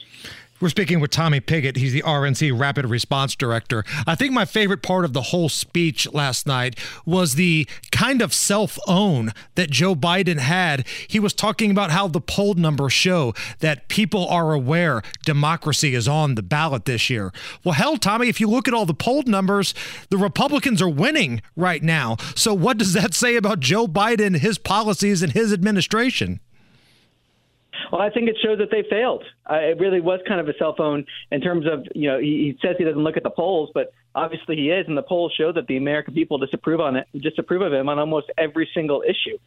We're speaking with Tommy Pigott. He's the RNC Rapid Response Director. I think my favorite part of the whole speech last night was the kind of self own that Joe Biden had. He was talking about how the poll numbers show that people are aware democracy is on the ballot this year. Well, hell, Tommy, if you look at all the poll numbers, the Republicans are winning right now. So, what does that say about Joe Biden, his policies, and his administration? Well, I think it shows that they failed. Uh, it really was kind of a cell phone in terms of, you know, he, he says he doesn't look at the polls, but obviously he is, and the polls show that the American people disapprove on it, disapprove of him on almost every single issue.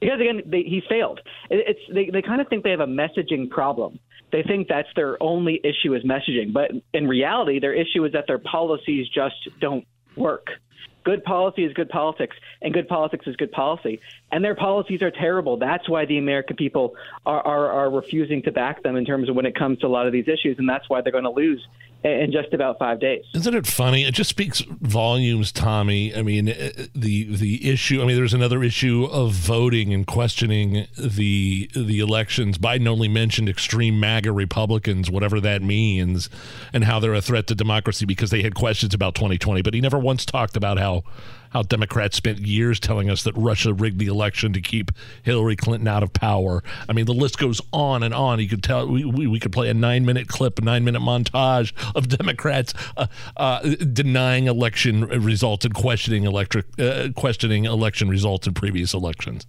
Because again, they, he failed. It, it's they, they kind of think they have a messaging problem. They think that's their only issue is messaging, but in reality, their issue is that their policies just don't work. Good policy is good politics, and good politics is good policy. And their policies are terrible. That's why the American people are, are, are refusing to back them in terms of when it comes to a lot of these issues, and that's why they're going to lose in just about five days. Isn't it funny? It just speaks volumes, Tommy. I mean, uh, the the issue. I mean, there's another issue of voting and questioning the the elections. Biden only mentioned extreme MAGA Republicans, whatever that means, and how they're a threat to democracy because they had questions about 2020. But he never once talked about how how Democrats spent years telling us that Russia rigged the election to keep Hillary Clinton out of power. I mean, the list goes on and on. You could tell we, we, we could play a nine minute clip, a nine minute montage of Democrats uh, uh, denying election results and questioning electric uh, questioning election results in previous elections.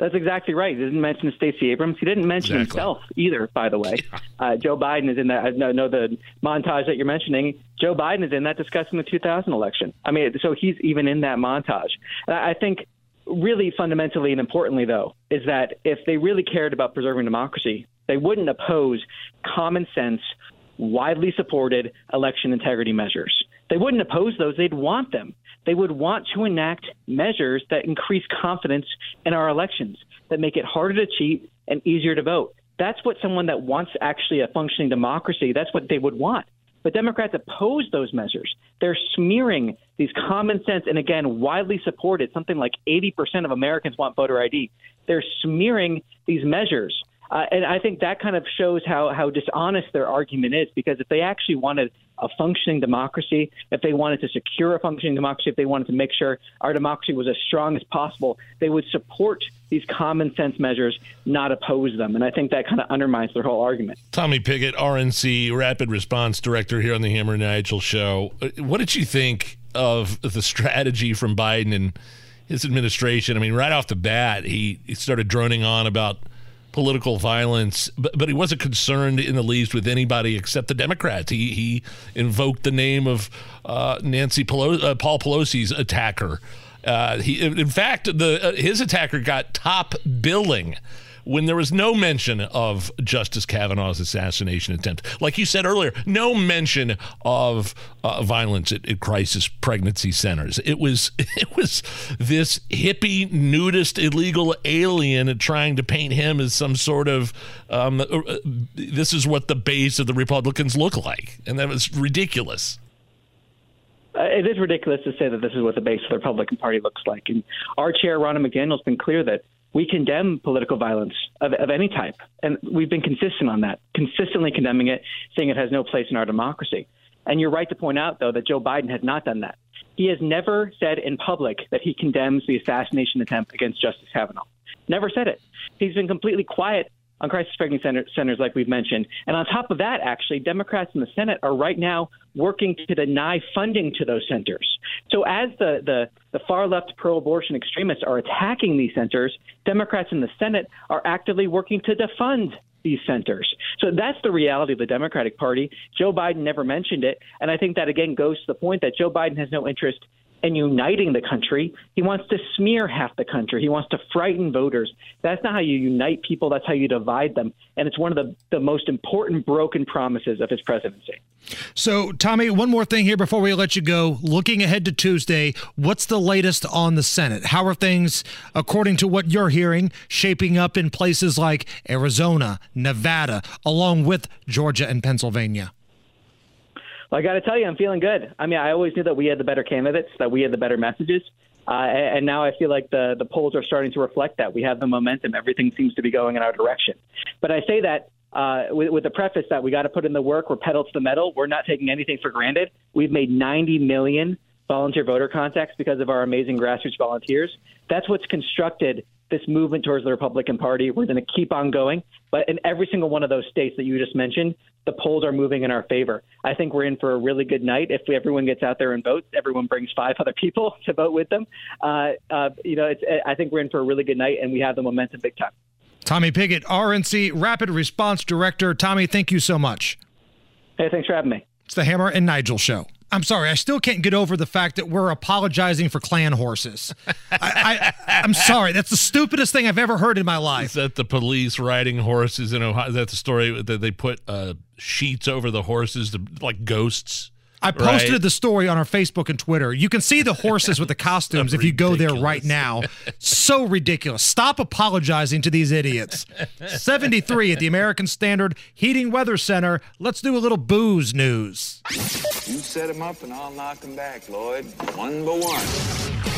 That's exactly right. He didn't mention Stacey Abrams. He didn't mention Exactly. himself either, by the way. Uh, Joe Biden is in that. I know, know the montage that you're mentioning. Joe Biden is in that discussing the 2000 election. I mean, so he's even in that montage. I think really fundamentally and importantly, though, is that if they really cared about preserving democracy, they wouldn't oppose common sense, widely supported election integrity measures. They wouldn't oppose those, they'd want them. They would want to enact measures that increase confidence in our elections, that make it harder to cheat and easier to vote. That's what someone that wants actually a functioning democracy, that's what they would want. But Democrats oppose those measures. They're smearing these common sense and, again, widely supported, something like 80% of Americans want voter ID. They're smearing these measures. Uh, and I think that kind of shows how, how dishonest their argument is because if they actually wanted a functioning democracy, if they wanted to secure a functioning democracy, if they wanted to make sure our democracy was as strong as possible, they would support these common sense measures, not oppose them. And I think that kind of undermines their whole argument. Tommy Pigott, RNC Rapid Response Director here on the Hammer Nigel Show. Uh, What did you think of the strategy from Biden and his administration? I mean, right off the bat, he, he started droning on about political violence, but, but he wasn't concerned in the least with anybody except the Democrats. He, he invoked the name of uh, Nancy Pelosi, uh, Paul Pelosi's attacker. Uh, he, in fact, the uh, his attacker got top billing when there was no mention of Justice Kavanaugh's assassination attempt. Like you said earlier, no mention of uh, violence at, at crisis pregnancy centers. It was it was this hippie nudist illegal alien trying to paint him as some sort of um, uh, uh, this is what the base of the Republicans look like, and that was ridiculous. Uh, it is ridiculous to say that this is what the base of the Republican Party looks like. And our chair, Ronna McDaniel, has been clear that we condemn political violence of, of any type. And we've been consistent on that, consistently condemning it, saying it has no place in our democracy. And you're right to point out, though, that Joe Biden has not done that. He has never said in public that he condemns the assassination attempt against Justice Kavanaugh. Never said it. He's been completely quiet on crisis pregnancy center, centers, like we've mentioned. And on top of that, actually, Democrats in the Senate are right now working to deny funding to those centers. So as the, the, the far left pro abortion extremists are attacking these centers, Democrats in the Senate are actively working to defund these centers. So that's the reality of the Democratic Party. Joe Biden never mentioned it. And I think that, again, goes to the point that Joe Biden has no interest in uniting the country. He wants to smear half the country. He wants to frighten voters. That's not how you unite people. That's how you divide them. And it's one of the, the most important broken promises of his presidency. So, Tommy, one more thing here before we let you go. Looking ahead to Tuesday, what's the latest on the Senate? How are things, according to what you're hearing, shaping up in places like Arizona, Nevada, along with Georgia and Pennsylvania? Well, I got to tell you, I'm feeling good. I mean, I always knew that we had the better candidates, that we had the better messages. Uh, and now I feel like the, the polls are starting to reflect that. We have the momentum. Everything seems to be going in our direction. But I say that uh, with, with the preface that we got to put in the work. We're pedal to the metal. We're not taking anything for granted. We've made 90 million volunteer voter contacts because of our amazing grassroots volunteers. That's what's constructed this movement towards the Republican Party. We're going to keep on going. But in every single one of those states that you just mentioned, the polls are moving in our favor. I think we're in for a really good night. If everyone gets out there and votes, everyone brings five other people to vote with them. Uh, uh, you know, it's, I think we're in for a really good night, and we have the momentum big time. Tommy Pigott, RNC Rapid Response Director. Tommy, thank you so much. Hey, thanks for having me. It's the Hammer and Nigel Show. I'm sorry, I still can't get over the fact that we're apologizing for clan horses. I, I'm sorry, that's the stupidest thing I've ever heard in my life. Is that the police riding horses in Ohio? Is that the story that they put uh, sheets over the horses to, like ghosts? I posted right? the story on our Facebook and Twitter. You can see the horses with the costumes if you go there right now. So ridiculous. Stop apologizing to these idiots. 73 at the American Standard Heating Weather Center. Let's do a little booze news. You set them up and I'll knock them back, Lloyd. One by one.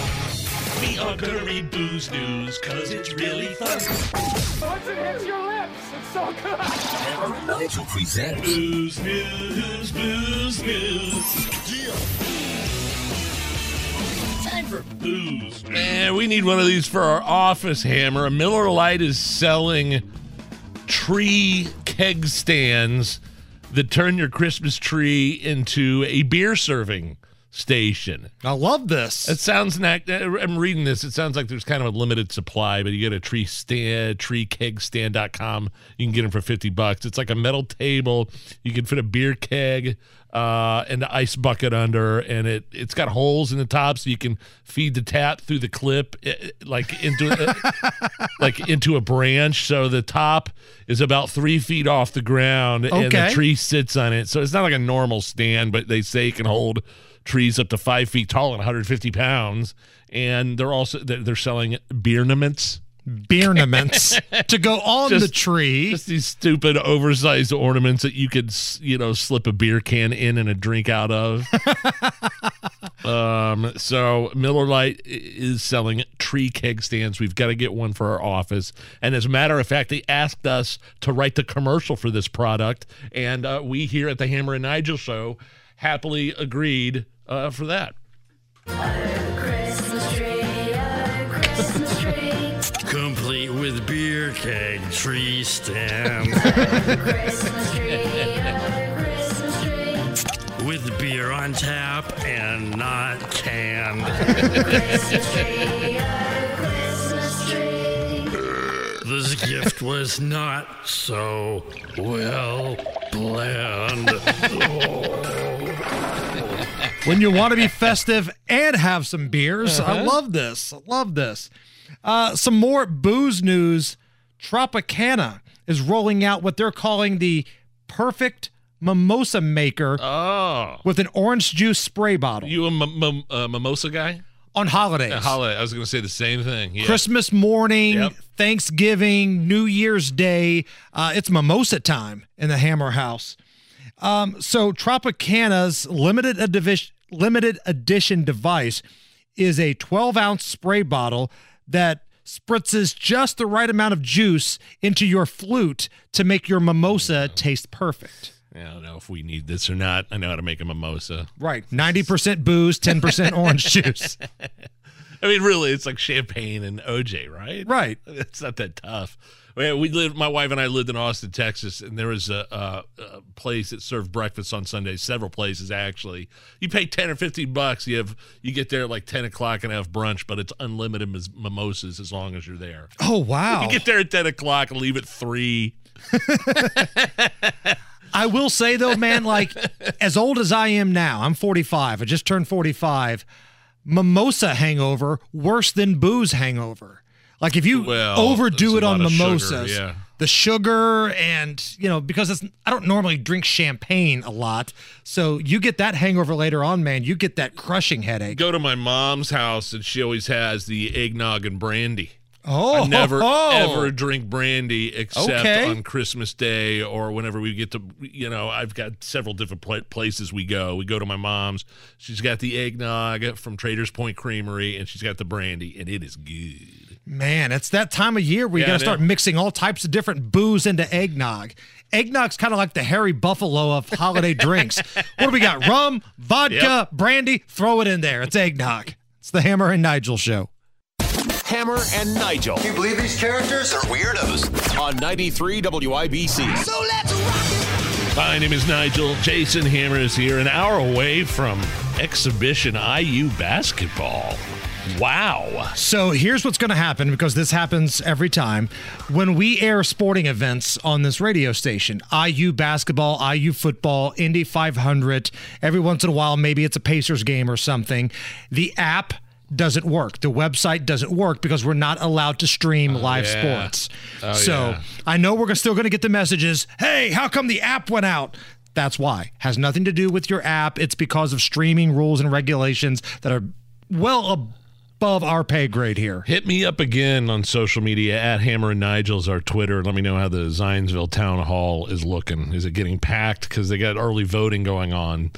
We are gonna read booze news, cause it's really fun. Once it hits your lips, it's so good. Hammer and Nigel presents Booze news, booze news. Time for booze. Man, we need one of these for our office hammer. Miller Lite is selling tree keg stands that turn your Christmas tree into a beer serving station. I love this. It sounds like I'm reading this. It sounds like there's kind of a limited supply, but you get a tree stand, treekegstand.com. You can get them for 50 bucks. It's like a metal table. You can fit a beer keg uh, and the ice bucket under, and it it's got holes in the top so you can feed the tap through the clip, like into like into a branch. So the top is about three feet off the ground, and the tree sits on it. So it's not like a normal stand, but they say it can hold trees up to five feet tall and 150 pounds. And they're also they're selling beer ornaments. ornaments to go on Just- the tree. Just these stupid oversized ornaments that you could, you know, slip a beer can in and a drink out of. um, so Miller Lite is selling tree keg stands. We've got to get one for our office. And as a matter of fact, they asked us to write the commercial for this product, and uh, we here at the Hammer and Nigel show happily agreed uh, for that. Complete with beer keg tree stand. with beer on tap and not canned. this gift was not so well planned. when you want to be festive and have some beers. I Uh-huh. love this. I love this. Uh, some more booze news. Tropicana is rolling out what they're calling the perfect mimosa maker Oh. with an orange juice spray bottle. You a m- m- uh, mimosa guy? On holidays. Uh, holiday. I was going to say the same thing. Yeah. Christmas morning, Yep. Thanksgiving, New Year's Day. Uh, it's mimosa time in the Hammer House. Um, so Tropicana's limited edition, limited edition device is a 12 ounce spray bottle that spritzes just the right amount of juice into your flute to make your mimosa taste perfect. I don't know if we need this or not. I know how to make a mimosa. Right. 90% booze, 10% orange juice. I mean, really, it's like champagne and OJ, right? Right. It's not that tough. We lived. My wife and I lived in Austin, Texas, and there was a, a, a place that served breakfast on Sundays. Several places actually. You pay ten or fifteen bucks. You have you get there at like ten o'clock and have brunch, but it's unlimited mimosas as long as you're there. Oh, wow. You get there at ten o'clock and leave at three. I will say though, man, like as old as I am now, I'm 45. I just turned 45. Mimosa hangover worse than booze hangover. Like if you Well, overdo it on of sugar, mimosas, yeah. the sugar and you know because it's I don't normally drink champagne a lot, so you get that hangover later on, man. You get that crushing headache. Go to my mom's house, and she always has the eggnog and brandy. Oh, I never oh. ever drink brandy except Okay. on Christmas Day or whenever we get to. You know, I've got several different places we go. We go to my mom's. She's got the eggnog from Traders Point Creamery, and she's got the brandy, and it is good. Man, it's that time of year where you Yeah, got to I know. start mixing all types of different booze into eggnog. Eggnog's kind of like the hairy buffalo of holiday drinks. What do we got? Rum, vodka, brandy, throw it in there. It's eggnog. It's the Hammer and Nigel show. Hammer and Nigel. Can you believe these characters are weirdos? On 93 WIBC. So let's rock My name is Nigel. Jason Hammer is here, an hour away from exhibition IU basketball. Wow. So here's what's going to happen because this happens every time. When we air sporting events on this radio station, IU basketball, IU football, Indy 500, every once in a while, maybe it's a Pacers game or something, the app doesn't work. The website doesn't work because we're not allowed to stream oh, live yeah. sports. Oh, so yeah. I know we're still going to get the messages hey, how come the app went out? That's why. Has nothing to do with your app. It's because of streaming rules and regulations that are well above our pay grade here. Hit me up again on social media at Hammer and Nigel's our Twitter. Let me know how the Zionsville Town Hall is looking. Is it getting packed? Because they got early voting going on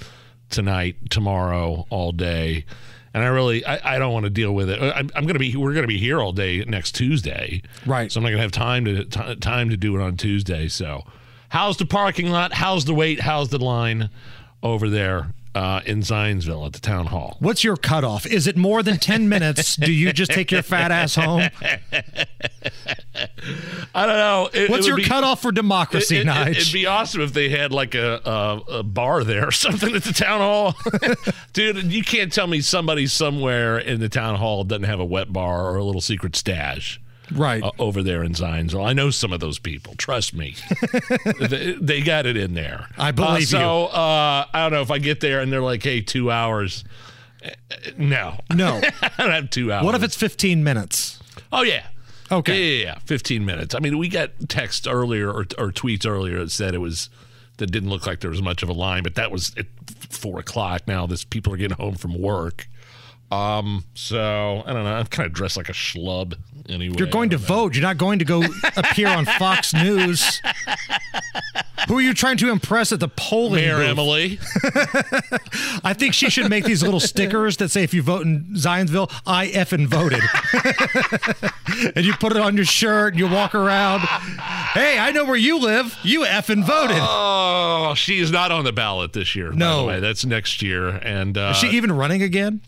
tonight, tomorrow, all day. And I really, I, I don't want to deal with it. I'm, I'm going to be, we're going to be here all day next Tuesday, right? So I'm not going to have time to t- time to do it on Tuesday. So, how's the parking lot? How's the wait? How's the line over there uh, in Zionsville at the town hall? What's your cutoff? Is it more than 10 minutes? Do you just take your fat ass home? I don't know. It- What's it your be- cutoff for democracy, It, it, Nige? It'd be awesome if they had like a, a, a bar there or something at the town hall. Dude, you can't tell me somebody somewhere in the town hall doesn't have a wet bar or a little secret stash. Right. uh, over there in Zionsville. I know some of those people. Trust me. they, they got it in there. I believe uh, so, uh, I don't know if I get there and they're like, hey, two hours. Uh, No. No. I don't have two hours. What if it's 15 minutes? Oh yeah. Okay. Yeah, yeah, yeah. Fifteen minutes. I mean, we got text earlier or, or tweets earlier that said it was that didn't look like there was much of a line, but that was at four o'clock. Now, this people are getting home from work. Um, so I don't know. I'm kind of dressed like a schlub anyway. You're going to vote. You're not going to go appear on Fox News. Who are you trying to impress at the polling Mayor booth? Emily. I think she should make these little stickers that say, if you vote in Zionsville, I effing voted. and you put it on your shirt and you walk around. Hey, I know where you live. You effing voted. Oh, she is not on the ballot this year. By No. the way, that's next year. And uh, Is she even running again?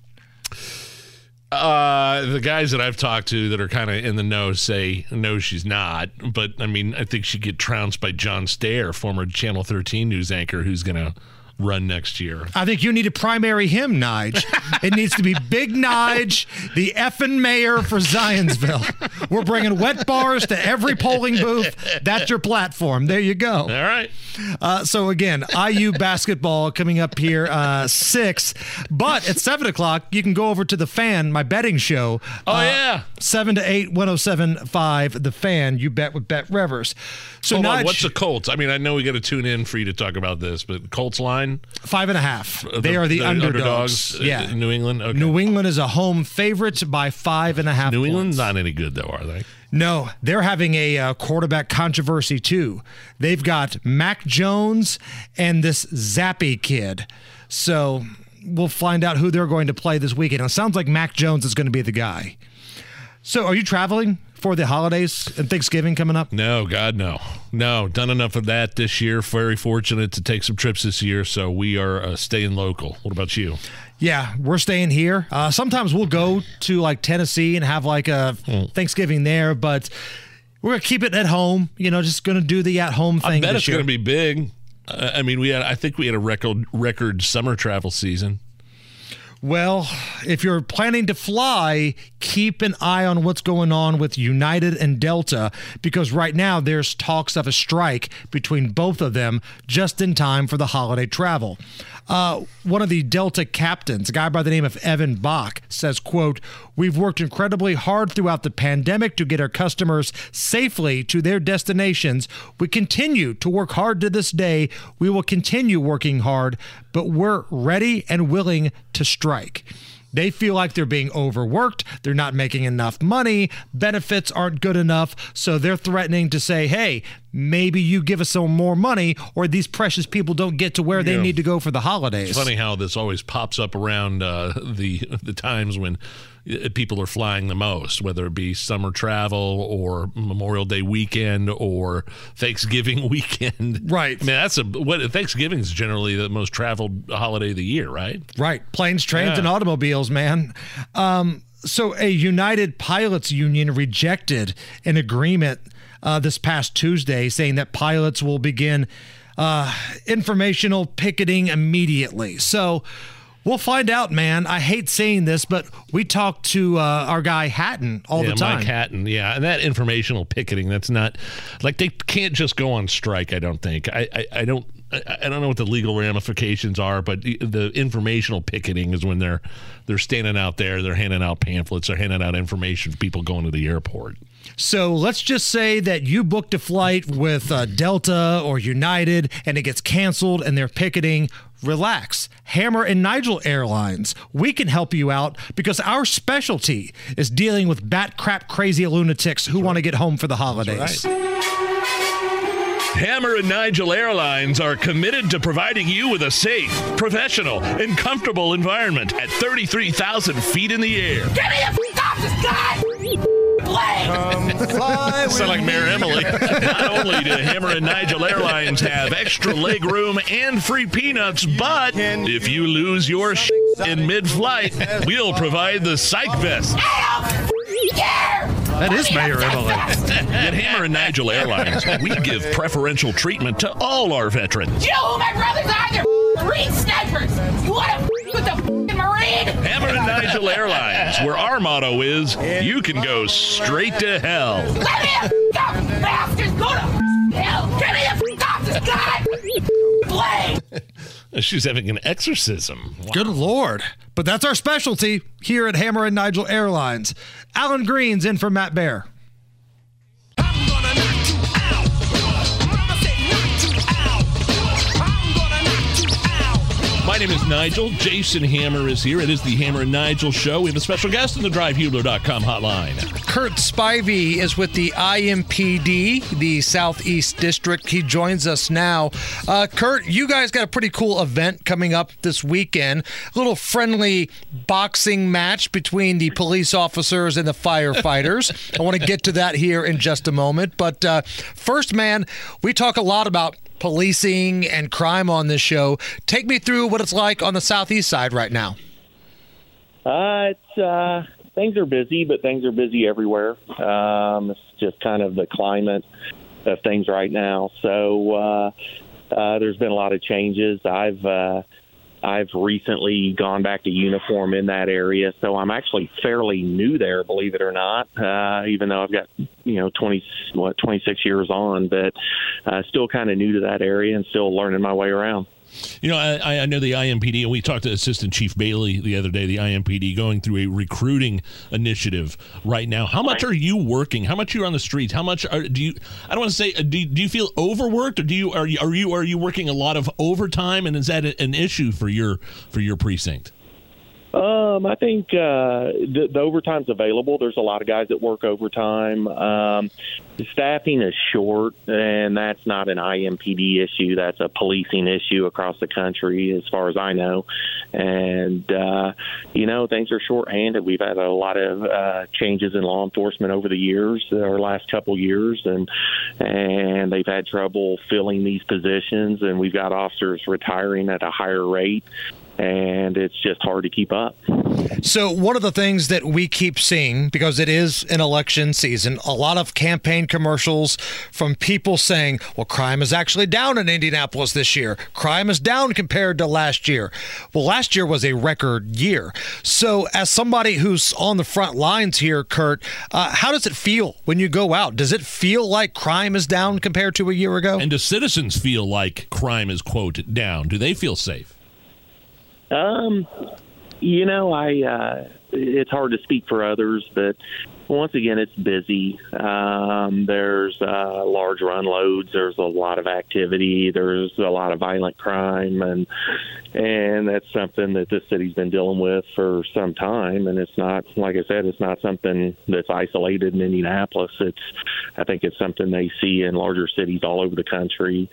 Uh, the guys that I've talked to that are kind of in the know say no, she's not. But I mean, I think she'd get trounced by John Stehr, former Channel 13 news anchor, who's going to run next year. I think you need to primary him, Nige. it needs to be Big Nige, the effing mayor for Zionsville. We're bringing wet bars to every polling booth. That's your platform. There you go. All right. Uh, so again, IU basketball coming up here uh, six, but at seven o'clock you can go over to the fan, my betting show. Oh Uh, yeah, seven to eight, 107.5, the fan. You bet with BetRivers. So Hold on, Nige, what's the Colts? I mean, I know we got to tune in for you to talk about this, but Colts line five and a half. Uh, They are the, the underdogs. underdogs, uh, yeah, New England. Okay. New England is a home favorite by five and a half. New points. England's not any good though, are they? No, they're having a uh, quarterback controversy too. They've got Mac Jones and this Zappe kid. So we'll find out who they're going to play this weekend. It sounds like Mac Jones is going to be the guy. So are you traveling for the holidays and Thanksgiving coming up? No, God, no, no. Done enough of that this year. Very fortunate to take some trips this year, so we are uh, staying local. What about you? Yeah, we're staying here. Uh, sometimes we'll go to like Tennessee and have like a Thanksgiving there, but we're gonna keep it at home. You know, just gonna do the at home thing. I bet it's year. to be big. Uh, I mean, we had. I think we had a record record summer travel season. Well, if you're planning to fly, keep an eye on what's going on with United and Delta because right now there's talks of a strike between both of them just in time for the holiday travel. Uh, one of the Delta captains, a guy by the name of Evan Bach, says, quote, We've worked incredibly hard throughout the pandemic to get our customers safely to their destinations. We continue to work hard to this day. We will continue working hard, but we're ready and willing to strike. They feel like they're being overworked. They're not making enough money. Benefits aren't good enough. So they're threatening to say, hey, maybe you give us some more money, or these precious people don't get to where they Yeah. need to go for the holidays. It's funny how this always pops up around uh, the the times when people are flying the most, whether it be summer travel or Memorial Day weekend or Thanksgiving weekend. Right. I mean, that's a what Thanksgiving is generally the most traveled holiday of the year, right? Right. Planes, trains, Yeah. and automobiles, man. Um, so, a United Pilots Union rejected an agreement uh, this past Tuesday saying that pilots will begin uh, informational picketing immediately. So, we'll find out, man. I hate saying this, but we talk to uh, our guy Hatton all yeah, the time. Mike Hatton. Yeah, and that informational picketing. That's not like they can't just go on strike. I don't think. I I, I don't. I don't know what the legal ramifications are, but the- the informational picketing is when they're they're standing out there, they're handing out pamphlets, they're handing out information for people going to the airport. So let's just say that you booked a flight with uh, Delta or United and it gets canceled and they're picketing. Relax. Hammer and Nigel Airlines, we can help you out because our specialty is dealing with bat crap crazy lunatics who want to get home for the holidays. Hammer and Nigel Airlines are committed to providing you with a safe, professional, and comfortable environment at 33,000 feet in the air. Give me a free top the sky! Fly Sound like Mayor Emily. Not only do Hammer and Nigel Airlines have extra leg room and free peanuts, but if you lose your sh- in mid-flight, we'll provide the psych vest. That is Mayor Emily. At Hammer and Nigel Airlines, we give preferential treatment to all our veterans. You know who my brothers are? They're Marine snipers! You wanna with the f***ing Marine? Hammer and Nigel Airlines, where our motto is, you can go straight to hell. Let me a f***ing up, bastards! Go to f***ing hell! Give me a f***ing top the sky! Blade! She's having an exorcism. Wow. Good Lord. But that's our specialty here at Hammer and Nigel Airlines. Alan Green's in for Matt Bear. My name is Nigel. Jason Hammer is here. It is the Hammer and Nigel show. We have a special guest in the DriveHubler.com hotline. Kurt Spivey is with the IMPD, the Southeast District. He joins us now. Uh, Kurt, you guys got a pretty cool event coming up this weekend. A little friendly boxing match between the police officers and the firefighters. I want to get to that here in just a moment. But uh, first, man, we talk a lot about policing and crime on this show. Take me through what it's like on the southeast side right now. Uh, it's uh, things are busy, but things are busy everywhere. Um, it's just kind of the climate of things right now. So uh, uh, there's been a lot of changes. I've uh, I've recently gone back to uniform in that area, so I'm actually fairly new there, believe it or not. Uh, even though I've got you know 20 what 26 years on, but uh, still kind of new to that area and still learning my way around. You know, I, I know the IMPD, and we talked to Assistant Chief Bailey the other day. The IMPD going through a recruiting initiative right now. How much are you working? How much are you on the streets? How much are, do you? I don't want to say. uh, Do, do you feel overworked, or do you are you are you are you working a lot of overtime? And is that an issue for your for your precinct? Um, I think uh, the, the overtime's available. There's a lot of guys that work overtime. Um, staffing is short, and that's not an IMPD issue. That's a policing issue across the country, as far as I know. And uh, you know, things are shorthanded. We've had a lot of uh, changes in law enforcement over the years, our last couple years, and and they've had trouble filling these positions. And we've got officers retiring at a higher rate and it's just hard to keep up. So, one of the things that we keep seeing, because it is an election season, a lot of campaign commercials from people saying, well, crime is actually down in Indianapolis this year. Crime is down compared to last year. Well, last year was a record year. So, as somebody who's on the front lines here, Kurt, uh, how does it feel when you go out? Does it feel like crime is down compared to a year ago? And do citizens feel like crime is quote down? Do they feel safe? Um, you know, I uh, it's hard to speak for others, but once again, it's busy. Um, there's uh, large run loads. There's a lot of activity. There's a lot of violent crime, and and that's something that this city's been dealing with for some time. And it's not, like I said, it's not something that's isolated in Indianapolis. It's, I think, it's something they see in larger cities all over the country.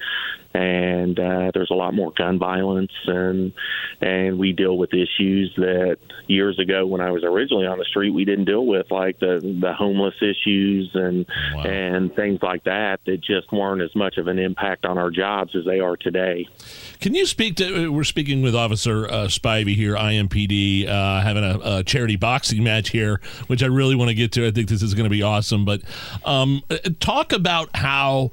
And uh, there's a lot more gun violence, and and we deal with issues that years ago, when I was originally on the street, we didn't deal with, like the the homeless issues and wow. and things like that that just weren't as much of an impact on our jobs as they are today. Can you speak to? We're speaking with Officer uh, Spivey here, IMPD, uh, having a, a, charity boxing match here, which I really want to get to. I think this is going to be awesome. But um, talk about how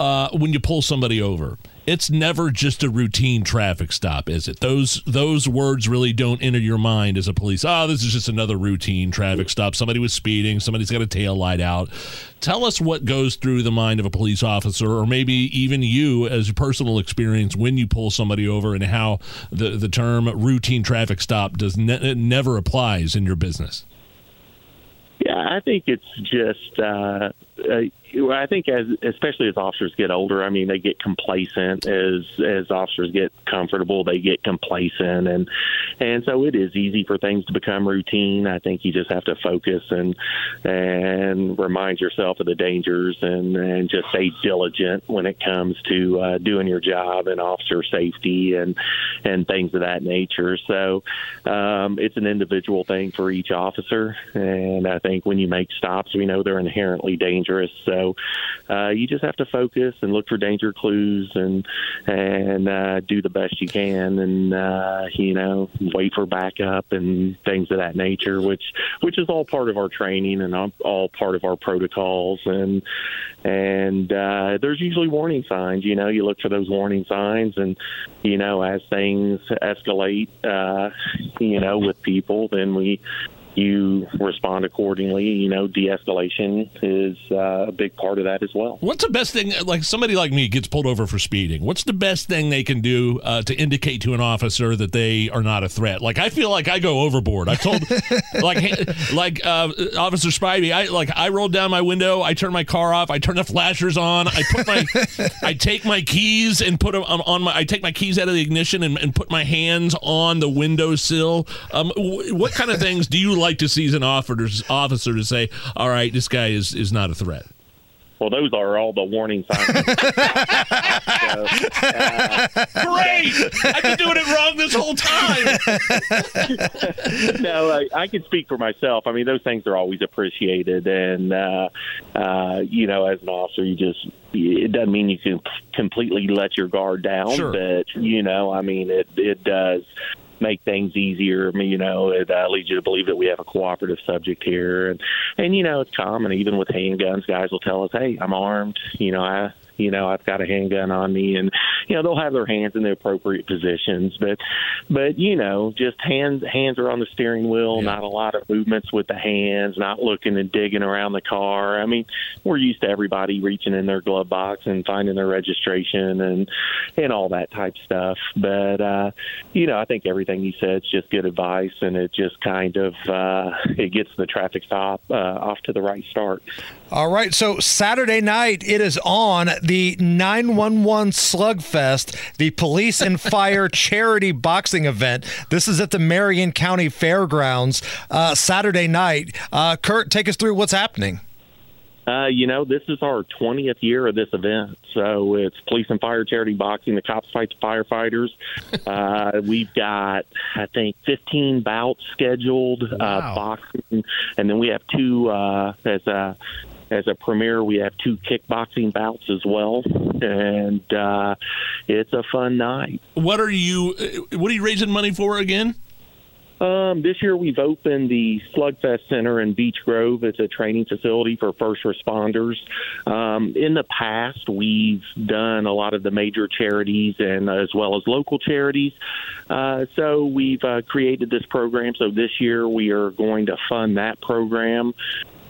uh, when you pull somebody over it's never just a routine traffic stop, is it? Those those words really don't enter your mind as a police. Oh, this is just another routine traffic stop. Somebody was speeding. Somebody's got a tail light out. Tell us what goes through the mind of a police officer, or maybe even you as a personal experience when you pull somebody over, and how the the term routine traffic stop does ne- never applies in your business. Yeah, I think it's just. Uh, uh, I think as especially as officers get older, I mean they get complacent. As as officers get comfortable, they get complacent, and and so it is easy for things to become routine. I think you just have to focus and and remind yourself of the dangers and and just stay diligent when it comes to uh, doing your job and officer safety and and things of that nature. So um, it's an individual thing for each officer, and I think when you make stops, we know they're inherently dangerous. So uh, you just have to focus and look for danger clues and and uh, do the best you can, and uh, you know wait for backup and things of that nature, which which is all part of our training and all part of our protocols. And and uh, there's usually warning signs. You know, you look for those warning signs, and you know as things escalate, uh, you know, with people, then we you respond accordingly. You know, de-escalation is uh, a big part of that as well. What's the best thing? Like somebody like me gets pulled over for speeding. What's the best thing they can do uh, to indicate to an officer that they are not a threat? Like I feel like I go overboard. I told, like, like uh, Officer Spivey, I like I rolled down my window. I turned my car off. I turned the flashers on. I put my, I take my keys and put them on, on my. I take my keys out of the ignition and, and put my hands on the windowsill. Um, w- what kind of things do you like to see an officer, officer to say, all right, this guy is, is not a threat? Well, those are all the warning signs. so, uh, Great! I've been doing it wrong this whole time. no, I, I can speak for myself. I mean, those things are always appreciated, and uh, uh, you know, as an officer, you just it doesn't mean you can completely let your guard down, Sure. but you know, I mean, it it does make things easier. You know, it leads you to believe that we have a cooperative subject here, and and you know, it's common even with handguns. Guys will tell us, "Hey, I'm armed." You know, I you know I've got a handgun on me, and you know they'll have their hands in the appropriate positions, but but you know, just hands hands are on the steering wheel, not a lot of movements with the hands, not looking and digging around the car. I mean, we're used to everybody reaching in their glove box and finding their registration and and all that type stuff. But uh, you know, I think everything you said is just good advice, and it just kind of uh, it gets the traffic stop uh, off to the right start. All right, so Saturday night it is on the 911 Slugfest, the police and fire charity boxing event. This is at the Marion County Fairgrounds uh, Saturday night. Uh, Kurt, take us through what's happening. Uh, you know, this is our 20th year of this event. So it's police and fire charity boxing. The cops fight the firefighters. Uh, we've got, I think, 15 bouts scheduled, uh, boxing. And then we have two, uh, as a, as a premier, we have two kickboxing bouts as well. And uh, it's a fun night. What are you? What are you raising money for again? Um, this year we've opened the Slugfest Center in Beech Grove. It's a training facility for first responders. Um, in the past, we've done a lot of the major charities and as well as local charities. Uh, so we've uh, created this program. So this year we are going to fund that program.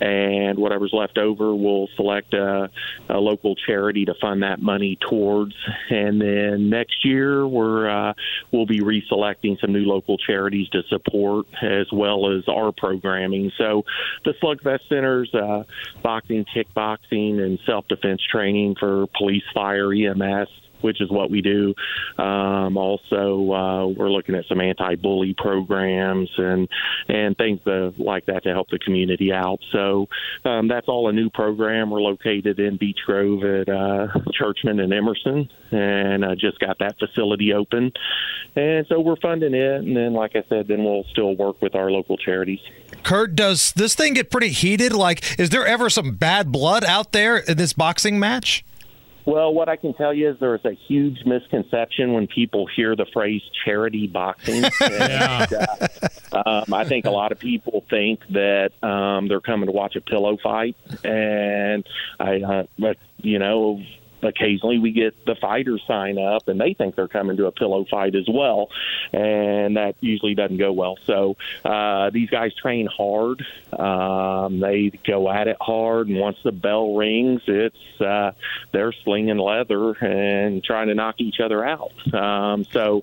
And whatever's left over, we'll select a, a local charity to fund that money towards. And then next year, we're uh, we'll be reselecting some new local charities to support, as well as our programming. So, the Slugfest Center's uh, boxing, kickboxing, and self defense training for police, fire, EMS which is what we do. Um, also, uh, we're looking at some anti-bully programs and and things uh, like that to help the community out. So um, that's all a new program. We're located in Beech Grove at uh, Churchman and Emerson, and uh, just got that facility open. And so we're funding it, and then, like I said, then we'll still work with our local charities. Kurt, does this thing get pretty heated? Like, is there ever some bad blood out there in this boxing match? Well, what I can tell you is there is a huge misconception when people hear the phrase charity boxing. and, uh, um, I think a lot of people think that um, they're coming to watch a pillow fight, and I, uh, but you know. Occasionally, we get the fighters sign up, and they think they're coming to a pillow fight as well, and that usually doesn't go well. So uh, these guys train hard; um, they go at it hard, and once the bell rings, it's uh, they're slinging leather and trying to knock each other out. Um, so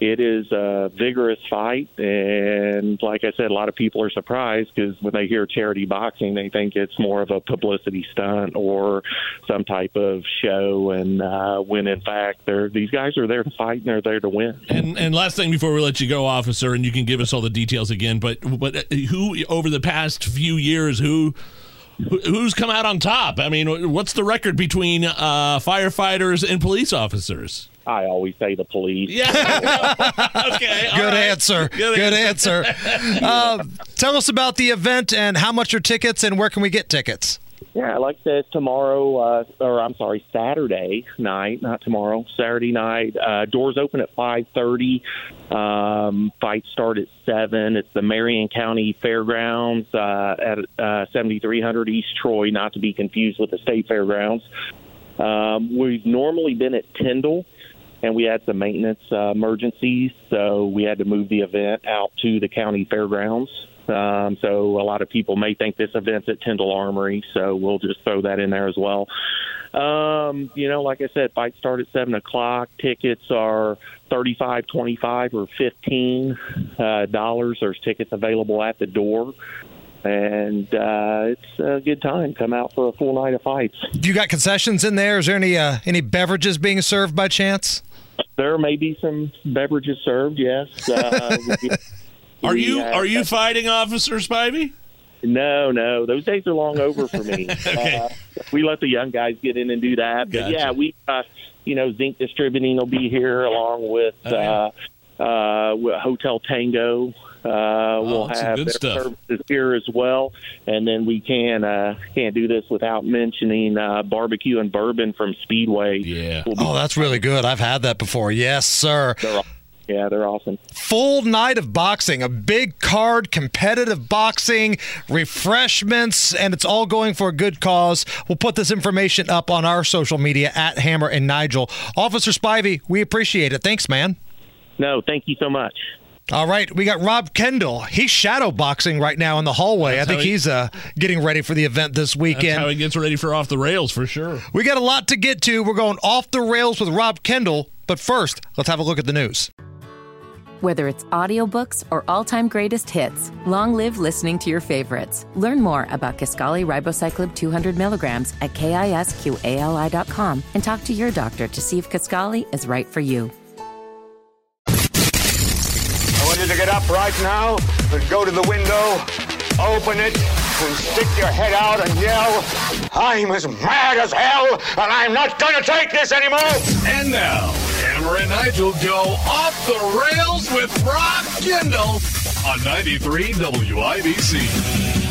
it is a vigorous fight, and like I said, a lot of people are surprised because when they hear charity boxing, they think it's more of a publicity stunt or some type of show. And uh, when in fact, they're these guys are there to fight and they're there to win. And and last thing before we let you go, officer, and you can give us all the details again. But but uh, who over the past few years who. who- Who's come out on top? I mean, what's the record between uh, firefighters and police officers? I always say the police. Yeah. okay. Good right. answer. Good Good, answer. uh, tell us about the event and how much are tickets and where can we get tickets? Yeah, like I said, tomorrow, uh, or I'm sorry, Saturday night, not tomorrow, Saturday night. Uh, doors open at 5:30. Um, fights start at seven. It's the Marion County Fairgrounds uh, at uh, 7300 East Troy, not to be confused with the State Fairgrounds. Um, we've normally been at Tyndall, and we had some maintenance uh, emergencies, so we had to move the event out to the county fairgrounds. Um, so a lot of people may think this event's at Tyndall Armory, so we'll just throw that in there as well. Um, you know, like I said, fights start at seven o'clock. Tickets are thirty-five, twenty-five, or fifteen uh, dollars. There's tickets available at the door, and uh, it's a good time. Come out for a full night of fights. Do you got concessions in there? Is there any uh, any beverages being served by chance? There may be some beverages served. Yes. Uh, we- Are you uh, are you fighting Officer Spivey? No, no, those days are long over for me. Okay. uh, we let the young guys get in and do that. But yeah, we, uh, you know, Zink Distributing will be here along with Oh, yeah. uh, uh, with Hotel Tango. Uh, we'll that's some have good their stuff. services here as well, and then we can uh, can't do this without mentioning uh, barbecue and bourbon from Speedway. Yeah. Oh, that's really good. I've had that before. Yes, sir. They're, aw- yeah, they're awesome. Full night of boxing, a big card, competitive boxing, refreshments, and it's all going for a good cause. We'll put this information up on our social media at Hammer and Nigel. Officer Spivey, we appreciate it. Thanks, man. No, thank you so much. All right, we got Rob Kendall. He's shadow boxing right now in the hallway. That's I think he- he's uh, getting ready for the event this That's weekend. how he gets ready for off the rails for sure. We got a lot to get to. We're going off the rails with Rob Kendall, but first, let's have a look at the news. Whether it's audiobooks or all-time greatest hits, long live listening to your favorites. Learn more about Kisqali Ribociclib 200 milligrams at kisqali.com and talk to your doctor to see if Kisqali is right for you. To get up right now and go to the window, open it, and stick your head out and yell, I'm as mad as hell, and I'm not gonna take this anymore! And now, Hammer and Nigel go off the rails with Rob Kendall on 93 WIBC.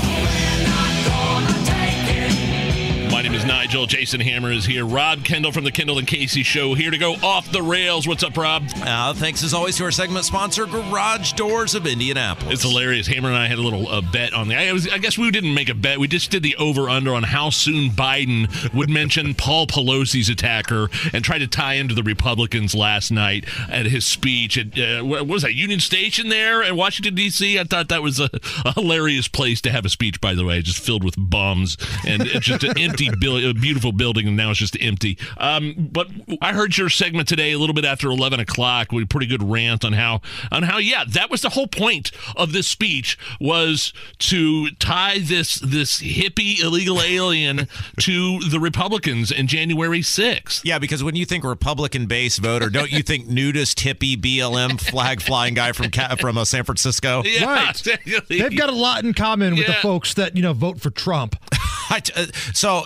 My name is Nigel. Jason Hammer is here. Rob Kendall from the Kendall and Casey Show here to go off the rails. What's up, Rob? Uh, thanks as always to our segment sponsor, Garage Doors of Indianapolis. It's hilarious. Hammer and I had a little uh, bet on the. I, was, I guess we didn't make a bet. We just did the over under on how soon Biden would mention Paul Pelosi's attacker and try to tie into the Republicans last night at his speech at uh, what was that Union Station there in Washington D.C. I thought that was a, a hilarious place to have a speech. By the way, just filled with bums and just an empty, buil- a beautiful building, and now it's just empty. Um, but I heard your segment today a little bit after eleven o'clock. with a pretty good rant on how on how yeah that was the whole point of this speech was to tie this this hippie illegal alien to the Republicans in January sixth. Yeah, because when you think Republican base voter, don't you think nudist hippie BLM flag flying guy from from uh, San Francisco? Yeah, Right. exactly. They've got a lot in common with the folks that, you know, vote for Trump. I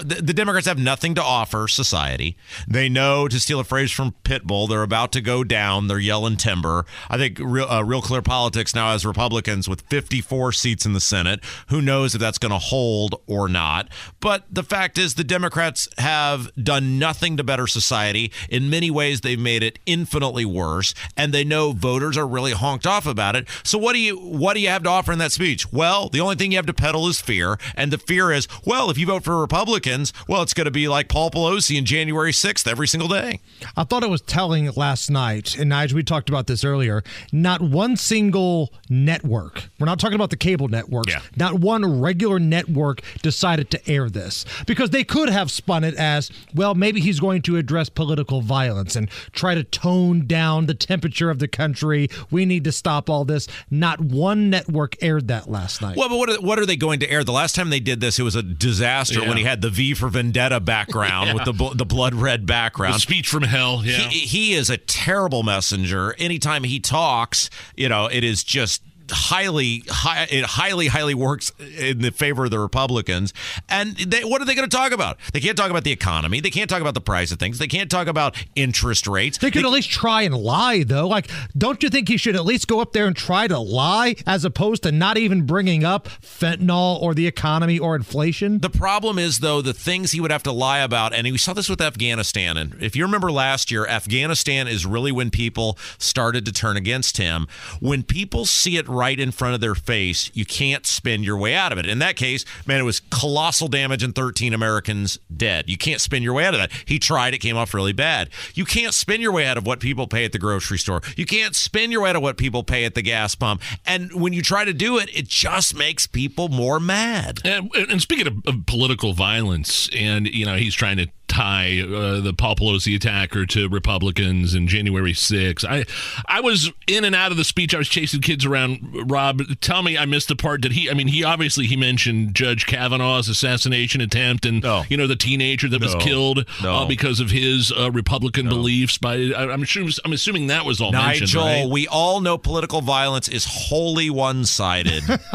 the, the Democrats have nothing to offer society. They know, to steal a phrase from Pitbull, they're about to go down. They're yelling timber. I think real, uh, real clear politics now has Republicans with 54 seats in the Senate. Who knows if that's going to hold or not? But the fact is, the Democrats have done nothing to better society. In many ways, they've made it infinitely worse, and they know voters are really honked off about it. So what do you what do you have to offer in that speech? Well, the only thing you have to peddle is fear, and the fear is, well, if you vote for Republicans, well, it's going to be like Paul Pelosi in January 6th every single day. I thought it was telling last night, and Nigel, we talked about this earlier. Not one single network, we're not talking about the cable networks, Yeah. not one regular network decided to air this because they could have spun it as, well, maybe he's going to address political violence and try to tone down the temperature of the country. We need to stop all this. Not one network aired that last night. Well, but what are, what are they going to air? The last time they did this, it was a disaster Yeah. when he had the V for Vendetta background Yeah. with the bl- the blood red The background. speech from hell. Yeah. He, he is a terrible messenger. Anytime he talks, you know, it is just highly high, it highly highly works in the favor of the Republicans. And they, what are they going to talk about? They can't talk about the economy. They can't talk about the price of things. They can't talk about interest rates. They could at least try and lie, though. Like, don't you think he should at least go up there and try to lie as opposed to not even bringing up fentanyl or the economy or inflation? The problem is, though, the things he would have to lie about, and we saw this with Afghanistan. And if you remember last year, Afghanistan is really when people started to turn against him. When people see it right in front of their face, you can't spin your way out of it. In that case, man, it was colossal damage and 13 Americans dead. You can't spin your way out of that. He tried, it came off really bad. You can't spin your way out of what people pay at the grocery store. You can't spin your way out of what people pay at the gas pump. And when you try to do it, it just makes people more mad. And, and speaking of, of political violence, and you know, he's trying to tie uh, the Paul Pelosi attacker to Republicans and January 6th. I I was in and out of the speech. I was chasing kids around. Rob, tell me I missed the part. Did he? I mean, he obviously he mentioned Judge Kavanaugh's assassination attempt and you know the teenager that was killed No. uh, because of his uh, Republican beliefs. By I, I'm assuming I'm assuming that was all mentioned. Nigel, right? we all know political violence is wholly one-sided.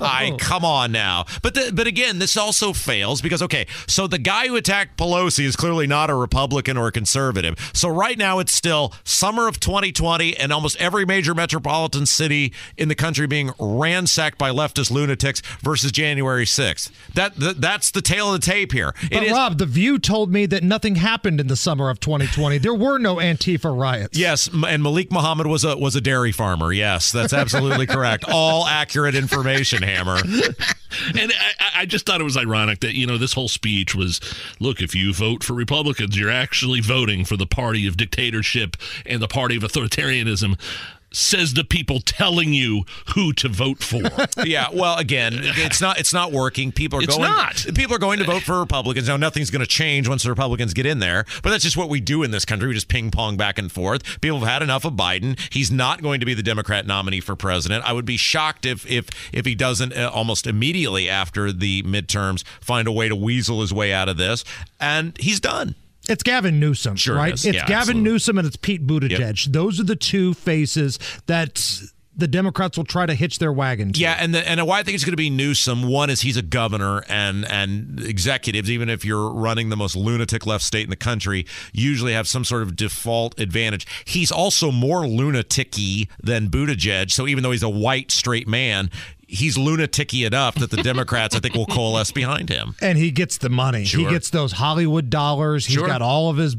I come on now, but the, but again, this also fails because okay, so the guy who attacked Pelosi is clearly not a Republican or a conservative. So right now it's still summer of 2020, and almost every major metropolitan city in the country being ransacked by leftist lunatics versus January 6th. That, that that's the tail of the tape here. It But is- Rob, The View told me that nothing happened in the summer of 2020. There were no Antifa riots. Yes, and Malik Muhammad was a was a dairy farmer. Yes, that's absolutely correct. All accurate information, Hammer. and I, I just thought it was ironic that you know this whole speech was look if you vote for republicans you're actually voting for the party of dictatorship and the party of authoritarianism says the people telling you who to vote for yeah, well, again, it's not it's not working. People are It's going not. people are going to vote for Republicans. Now nothing's going to change once the Republicans get in there, but that's just what we do in this country. We just ping pong back and forth. People have had enough of Biden. He's not going to be the Democrat nominee for president. I would be shocked if if if he doesn't uh, almost immediately after the midterms find a way to weasel his way out of this, and he's done. It's Gavin Newsom, Sure right? It's Yeah, Gavin absolutely. Newsom and it's Pete Buttigieg. Those are the two faces that the Democrats will try to hitch their wagon to. Yeah, and the, and why I think it's going to be Newsom. One is he's a governor, and and executives, even if you're running the most lunatic left state in the country, usually have some sort of default advantage. He's also more lunaticy than Buttigieg. So even though he's a white straight man, he's lunaticy enough that the Democrats, I think, will coalesce behind him. And he gets the money. He gets those Hollywood dollars. He's Sure. got all of his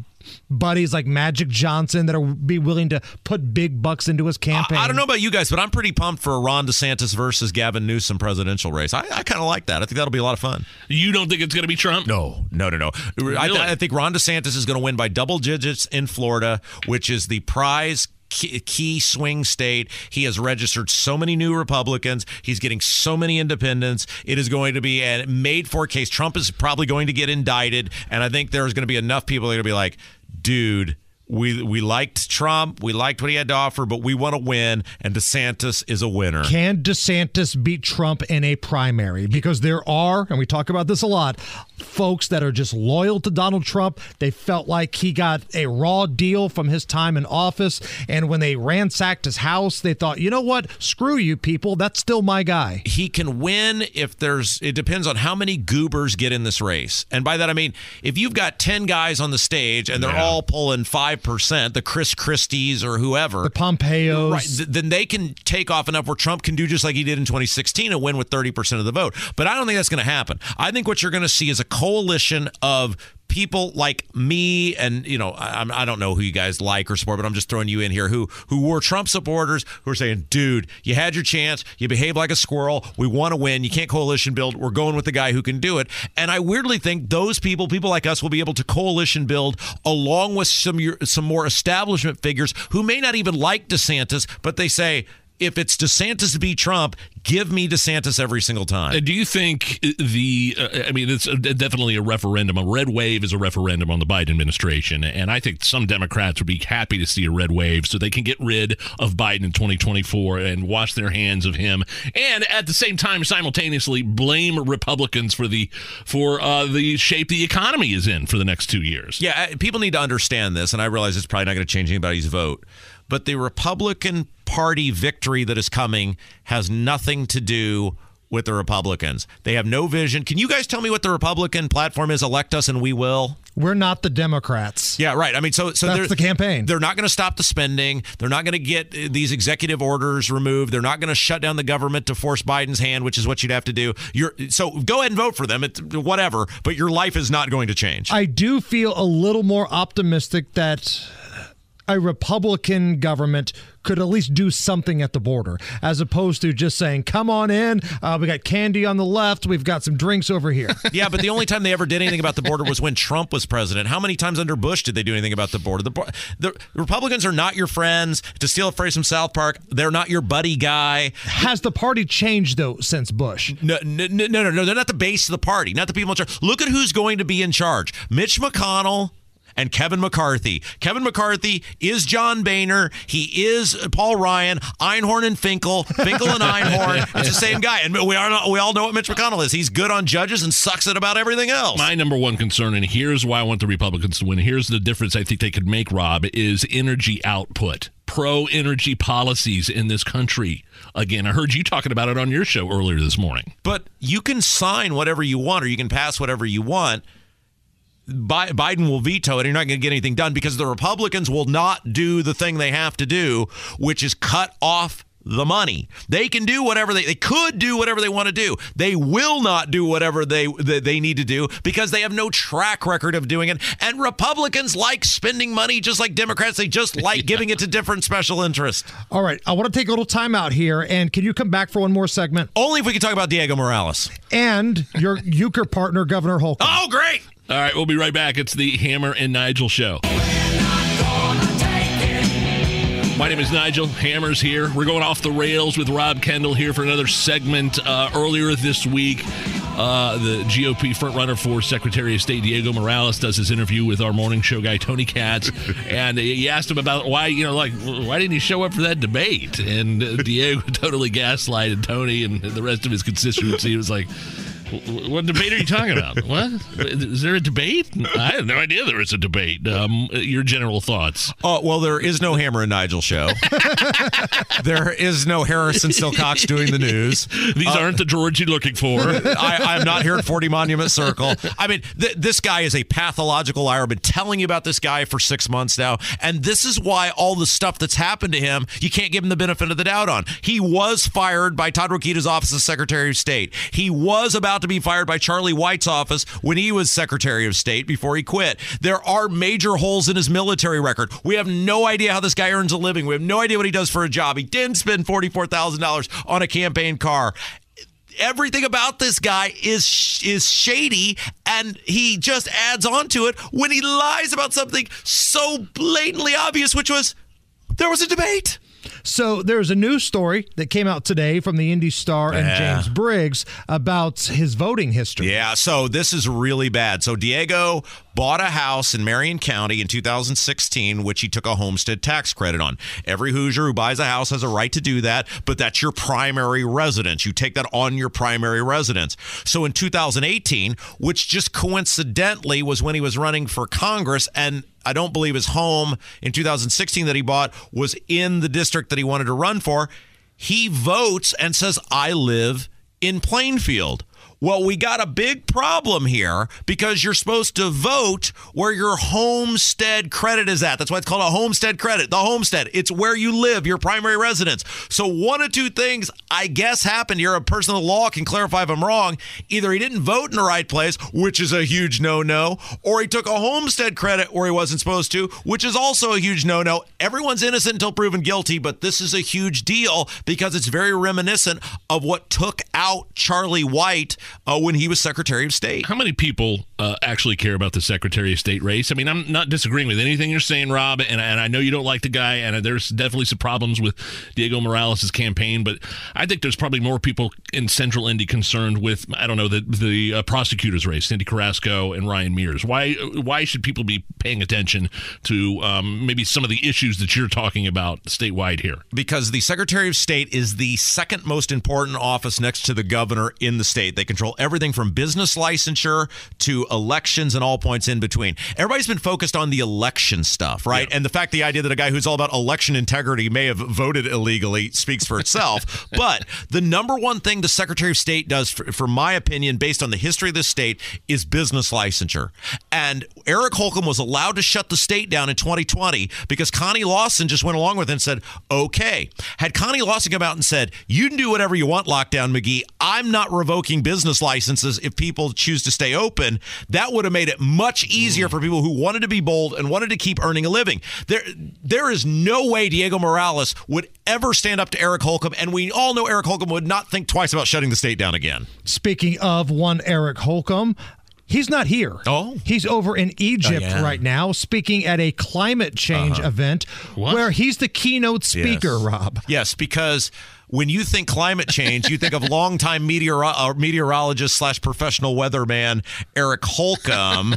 buddies like Magic Johnson that'll be willing to put big bucks into his campaign. I don't know about you guys, but I'm pretty pumped for a Ron DeSantis versus Gavin Newsom presidential race. I, I kind of like that. I think that'll be a lot of fun. you don't think it's going to be trump No, no, no, no. I, Really? I think Ron DeSantis is going to win by double digits in Florida, which is the prize key, key swing state. He has registered so many new Republicans. He's getting so many independents. It is going to be a made for case. Trump is probably going to get indicted, and I think there's going to be enough people that are going to be like, dude. We we liked Trump, we liked what he had to offer, but we want to win, and DeSantis is a winner. Can DeSantis beat Trump in a primary? Because there are, and we talk about this a lot, folks that are just loyal to Donald Trump. They felt like he got a raw deal from his time in office. And when they ransacked his house, they thought, you know what? Screw you people. That's still my guy. he can win if there's it depends on how many goobers get in this race and by that i mean if you've got 10 guys on the stage and they're all pulling 5% the chris christies or whoever. The Pompeos. right th- then they can take off enough where trump can do just like he did in 2016 and win with 30% of the vote. But i don't think that's going to happen. I think what you're going to see is a coalition of people like me and you know I, I'm- don't know who you guys like or support but i'm just throwing you in here who who were trump supporters who are saying dude you had your chance. You behaved like a squirrel. We want to win. You can't coalition build. We're going with the guy who can do it. And i weirdly think those people people like us will be able to coalition build along with some some more establishment figures who may not even like desantis but they say if it's DeSantis to beat Trump, give me DeSantis every single time. Uh, Do you think the? Uh, I mean, it's uh, definitely a referendum. A red wave is a referendum on the Biden administration, and I think some Democrats would be happy to see a red wave so they can get rid of Biden in 2024 and wash their hands of him, and at the same time, simultaneously blame Republicans for the for uh, the shape the economy is in for the next two years. Yeah, uh, people need to understand this, and I realize it's probably not going to change anybody's vote. But the Republican Party victory that is coming has nothing to do with the Republicans. They have no vision. Can you guys tell me what the Republican platform is? Elect us and we will. We're not the Democrats. Yeah, right. I mean, so so That's the campaign. They're not going to stop the spending. They're not going to get uh, these executive orders removed. They're not going to shut down the government to force Biden's hand, which is what you'd have to do. You're so go ahead and vote for them. It's whatever, but your life is not going to change. I do feel a little more optimistic that a Republican government could at least do something at the border, as opposed to just saying, "Come on in, uh, we got candy on the left, we've got some drinks over here." yeah, but the only time they ever did anything about the border was when Trump was president. How many times under Bush did they do anything about the border? The, the Republicans are not your friends. To steal a phrase from South Park, they're not your buddy guy. Has the party changed though since Bush? No, no, no, no, no. They're not the base of the party. Not the people in charge. Look at who's going to be in charge: Mitch McConnell and Kevin McCarthy. Kevin McCarthy is John Boehner. He is Paul Ryan, Einhorn and Finkel, Finkel and Einhorn. It's the same guy. And we are we all know what Mitch McConnell is. He's good on judges and sucks at about everything else. My number one concern, and here's why I want the Republicans to win. Here's the difference I think they could make, Rob, is energy output. Pro energy policies in this country. Again, I heard you talking about it on your show earlier this morning. But you can sign whatever you want or you can pass whatever you want. Biden will veto it. And you're not going to get anything done because the Republicans will not do the thing they have to do, which is cut off the money. They can do whatever they they could do whatever they want to do. They will not do whatever they they, they need to do because they have no track record of doing it. And Republicans like spending money just like Democrats. They just like giving it to different special interests. All right, I want to take a little time out here, and can you come back for one more segment? Only if we can talk about Diego Morales and your euchre partner, Governor Holcomb. Oh, great! All right, we'll be right back. It's the Hammer and Nigel show. My name is Nigel. Hammer's here. We're going off the rails with Rob Kendall here for another segment. Uh, earlier this week, uh, the GOP frontrunner for Secretary of State Diego Morales does his interview with our morning show guy Tony Katz, and he asked him about why you know like why didn't he show up for that debate? And uh, Diego totally gaslighted Tony and the rest of his constituency. He was like. What debate are you talking about? What is there a debate? I had no idea there was a debate. Um, your general thoughts? Oh well, there is no Hammer and Nigel show. there is no Harrison Silcox doing the news. These uh, aren't the George you're looking for. I, am not here at 40 Monument Circle. I mean, th- this guy is a pathological liar. I've been telling you about this guy for six months now, and this is why all the stuff that's happened to him, you can't give him the benefit of the doubt on. He was fired by Todd Rokita's office as Secretary of State. He was about to be fired by Charlie White's office when he was Secretary of State before he quit. There are major holes in his military record. We have no idea how this guy earns a living. We have no idea what he does for a job. He didn't spend $44,000 on a campaign car everything about this guy is is shady and he just adds on to it when he lies about something so blatantly obvious which was there was a debate so there's a news story that came out today from the Indy Star and Yeah. James Briggs about his voting history. Yeah, so this is really bad. So Diego bought a house in Marion County in 2016, which he took a homestead tax credit on. Every Hoosier who buys a house has a right to do that, but that's your primary residence. You take that on your primary residence. So in 2018, which just coincidentally was when he was running for Congress, and I don't believe his home in 2016 that he bought was in the district that he wanted to run for. He votes and says, I live in Plainfield. Well, we got a big problem here because you're supposed to vote where your homestead credit is at. That's why it's called a homestead credit. The homestead, it's where you live, your primary residence. So, one of two things, I guess, happened here. A person of the law can clarify if I'm wrong. Either he didn't vote in the right place, which is a huge no no, or he took a homestead credit where he wasn't supposed to, which is also a huge no no. Everyone's innocent until proven guilty, but this is a huge deal because it's very reminiscent of what took out Charlie White uh, when he was Secretary of State. How many people uh, actually care about the Secretary of State race? I mean, I'm not disagreeing with anything you're saying, Rob, and, and I know you don't like the guy, and there's definitely some problems with Diego Morales' campaign, but I think there's probably more people in Central Indy concerned with, I don't know, the the uh, prosecutor's race, Cyndi Carrasco and Ryan Mears. Why why should people be paying attention to um, maybe some of the issues that you're talking about statewide here? Because the Secretary of State is the second most important office next to the governor in the state. They control everything from business licensure to elections and all points in between. Everybody's been focused on the election stuff, right? And the fact the idea that a guy who's all about election integrity may have voted illegally speaks for itself. but the number one thing the Secretary of State does, for, for my opinion, based on the history of this state, is business licensure. And Eric Holcomb was allowed to shut the state down in 2020 because Connie Lawson just went along with it and said, okay. Had Connie Lawson come out and said, you can do whatever you want, Lockdown McGee, I'm not revoking business business licenses if people choose to stay open. That would have made it much easier for people who wanted to be bold and wanted to keep earning a living. There, there is no way Diego Morales would ever stand up to Eric Holcomb, and we all know Eric Holcomb would not think twice about shutting the state down again. Speaking of one Eric Holcomb, he's not here. Oh. He's over in Egypt yeah. right now speaking at a climate change Uh-huh. event where he's the keynote speaker, Yes. Rob. Yes, because when you think climate change, you think of longtime meteoro- uh, meteorologist slash professional weatherman Eric Holcomb.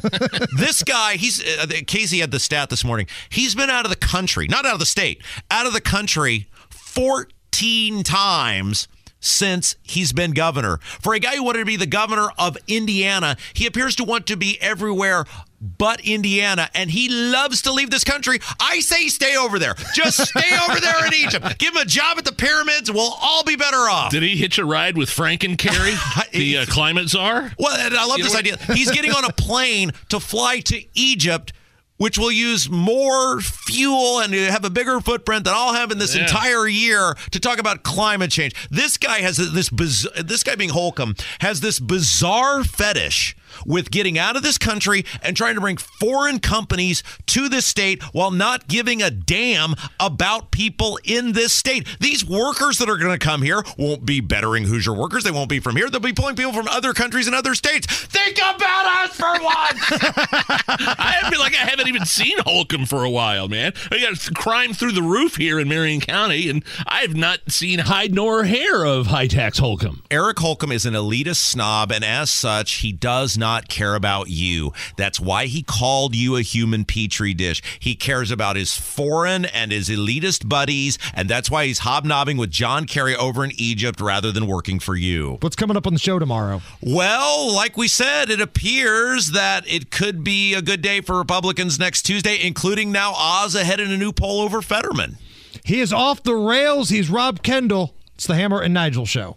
this guy, he's uh, Casey had the stat this morning. He's been out of the country, not out of the state, out of the country 14 times since he's been governor. For a guy who wanted to be the governor of Indiana, he appears to want to be everywhere but Indiana, and he loves to leave this country. I say stay over there. Just stay over there in Egypt. Give him a job at the pyramids. We'll all be better off. Did he hitch a ride with Frank and Kerry, the uh, climate czar? Well, and I love You this idea. He's getting on a plane to fly to Egypt, which will use more fuel and have a bigger footprint than I'll have in this Yeah. entire year to talk about climate change. This guy has this biz- this guy being Holcomb has this bizarre fetish with getting out of this country and trying to bring foreign companies to this state while not giving a damn about people in this state. These workers that are going to come here won't be bettering Hoosier workers. They won't be from here. They'll be pulling people from other countries and other states. Think about us for once. I feel like I haven't even seen Holcomb for a while, man. We got crime through the roof here in Marion County, and I have not seen hide nor hair of high tax Holcomb. Eric Holcomb is an elitist snob, and as such, he does not care about you. That's why he called you a human petri dish. He cares about his foreign and his elitist buddies, and that's why he's hobnobbing with John Kerry over in Egypt rather than working for you. What's coming up on the show tomorrow? Well, like we said, it appears that it could be a good day for Republicans next Tuesday, including now Oz ahead in a new poll over Fetterman. He is off the rails. He's Rob Kendall. It's the Hammer and Nigel show.